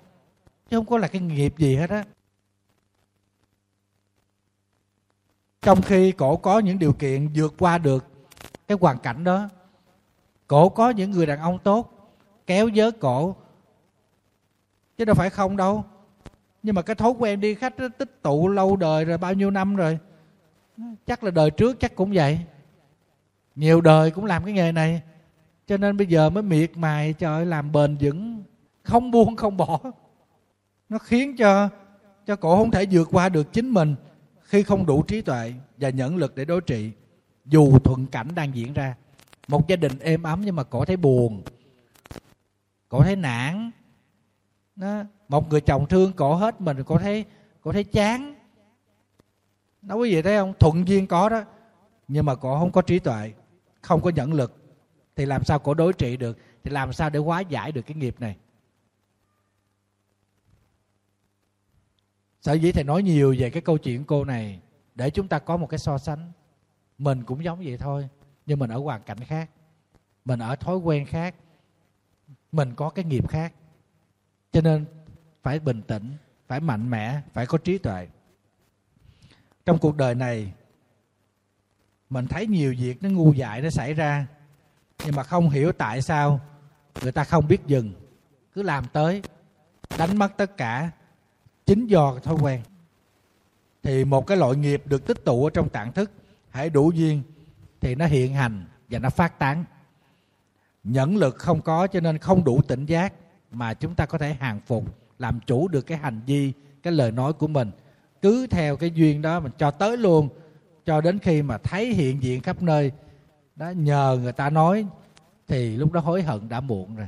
S1: Chứ không có là cái nghiệp gì hết á. Trong khi cổ có những điều kiện vượt qua được cái hoàn cảnh đó, cổ có những người đàn ông tốt, kéo giới cổ. Chứ đâu phải không đâu nhưng mà cái thói quen đi khách đó, tích tụ lâu đời rồi, bao nhiêu năm rồi? Chắc là đời trước chắc cũng vậy. Nhiều đời cũng làm cái nghề này. Cho nên bây giờ mới miệt mài, trời làm bền vững. Không buông, không bỏ. Nó khiến cho cho cổ không thể vượt qua được chính mình khi không đủ trí tuệ và nhẫn lực để đối trị, dù thuận cảnh đang diễn ra. Một gia đình êm ấm nhưng mà cổ thấy buồn, cổ thấy nản. Đó một người chồng thương cổ hết mình cổ thấy cổ thấy chán. Nó quý vị thấy không? Thuận duyên có đó. Nhưng mà cổ không có trí tuệ, không có nhẫn lực. Thì làm sao cổ đối trị được? Thì làm sao để hóa giải được cái nghiệp này? Sở dĩ thầy nói nhiều về cái câu chuyện cô này, để chúng ta có một cái so sánh. Mình cũng giống vậy thôi, nhưng mình ở hoàn cảnh khác. Mình ở thói quen khác. Mình có cái nghiệp khác. Cho nên phải bình tĩnh, phải mạnh mẽ, phải có trí tuệ. Trong cuộc đời này, mình thấy nhiều việc nó ngu dại nó xảy ra, nhưng mà không hiểu tại sao người ta không biết dừng, cứ làm tới, đánh mất tất cả, chính do thói quen. Thì một cái loại nghiệp được tích tụ ở trong tạng thức, hãy đủ duyên, thì nó hiện hành và nó phát tán. Nhẫn lực không có cho nên không đủ tỉnh giác mà chúng ta có thể hàng phục làm chủ được cái hành vi, cái lời nói của mình. Cứ theo cái duyên đó mình cho tới luôn, cho đến khi mà thấy hiện diện khắp nơi, đó, nhờ người ta nói, thì lúc đó hối hận đã muộn rồi.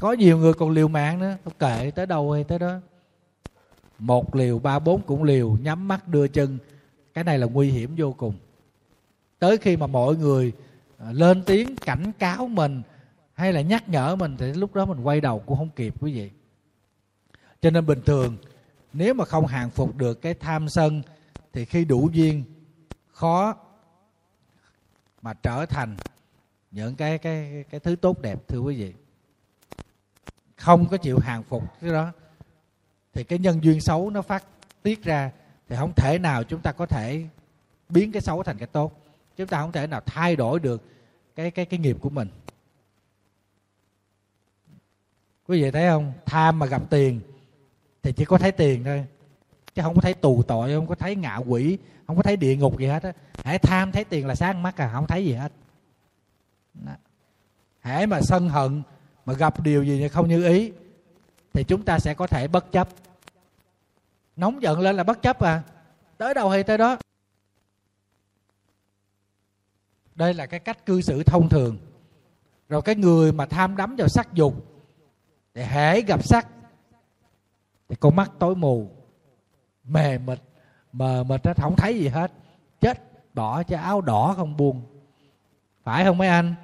S1: Có nhiều người còn liều mạng nữa không kệ, tới đâu hay tới đó. Một liều, ba bốn cũng liều, nhắm mắt đưa chân. Cái này là nguy hiểm vô cùng. Tới khi mà mọi người à, lên tiếng cảnh cáo mình hay là nhắc nhở mình thì lúc đó mình quay đầu cũng không kịp quý vị. Cho nên bình thường, nếu mà không hàng phục được cái tham sân thì khi đủ duyên, khó mà trở thành những cái cái cái thứ tốt đẹp, thưa quý vị. Không có chịu hàng phục cái đó, thì cái nhân duyên xấu nó phát tiết ra thì không thể nào chúng ta có thể biến cái xấu thành cái tốt. Chúng ta không thể nào thay đổi được cái cái cái nghiệp của mình quý vị thấy không? Tham mà gặp tiền thì chỉ có thấy tiền thôi. Chứ không có thấy tù tội, không có thấy ngạ quỷ, không có thấy địa ngục gì hết á. Hãy tham thấy tiền là sáng mắt à không thấy gì hết. Hãy mà sân hận, mà gặp điều gì không như ý, thì chúng ta sẽ có thể bất chấp. Nóng giận lên là bất chấp à. Tới đâu hay tới đó. Đây là cái cách cư xử thông thường. Rồi cái người mà tham đắm vào sắc dục để hễ gặp sắc, thì con mắt tối mù, mề mịt, mờ mịt nó không thấy gì hết. Chết bỏ cho áo đỏ không buồn phải không mấy anh?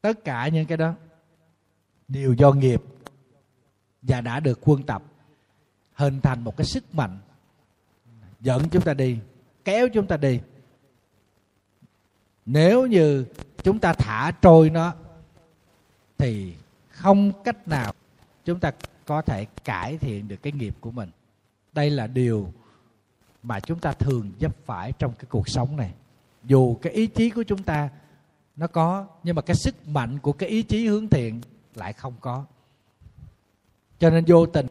S1: Tất cả những cái đó, đều do nghiệp và đã được quân tập, hình thành một cái sức mạnh, dẫn chúng ta đi, kéo chúng ta đi. Nếu như chúng ta thả trôi nó, thì không cách nào chúng ta có thể cải thiện được cái nghiệp của mình. Đây là điều mà chúng ta thường dấp phải trong cái cuộc sống này. Dù cái ý chí của chúng ta nó có, nhưng mà cái sức mạnh của cái ý chí hướng thiện lại không có. Cho nên vô tình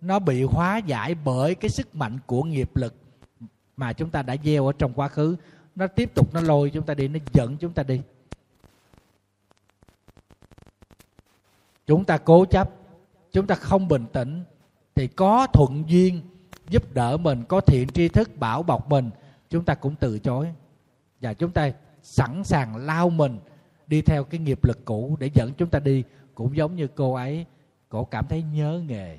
S1: nó bị hóa giải bởi cái sức mạnh của nghiệp lực mà chúng ta đã gieo ở trong quá khứ. Nó tiếp tục nó lôi chúng ta đi, nó dẫn chúng ta đi. Chúng ta cố chấp, chúng ta không bình tĩnh, thì có thuận duyên giúp đỡ mình, có thiện tri thức bảo bọc mình, chúng ta cũng từ chối. Và chúng ta sẵn sàng lao mình đi theo cái nghiệp lực cũ để dẫn chúng ta đi, cũng giống như cô ấy cổ cảm thấy nhớ nghề.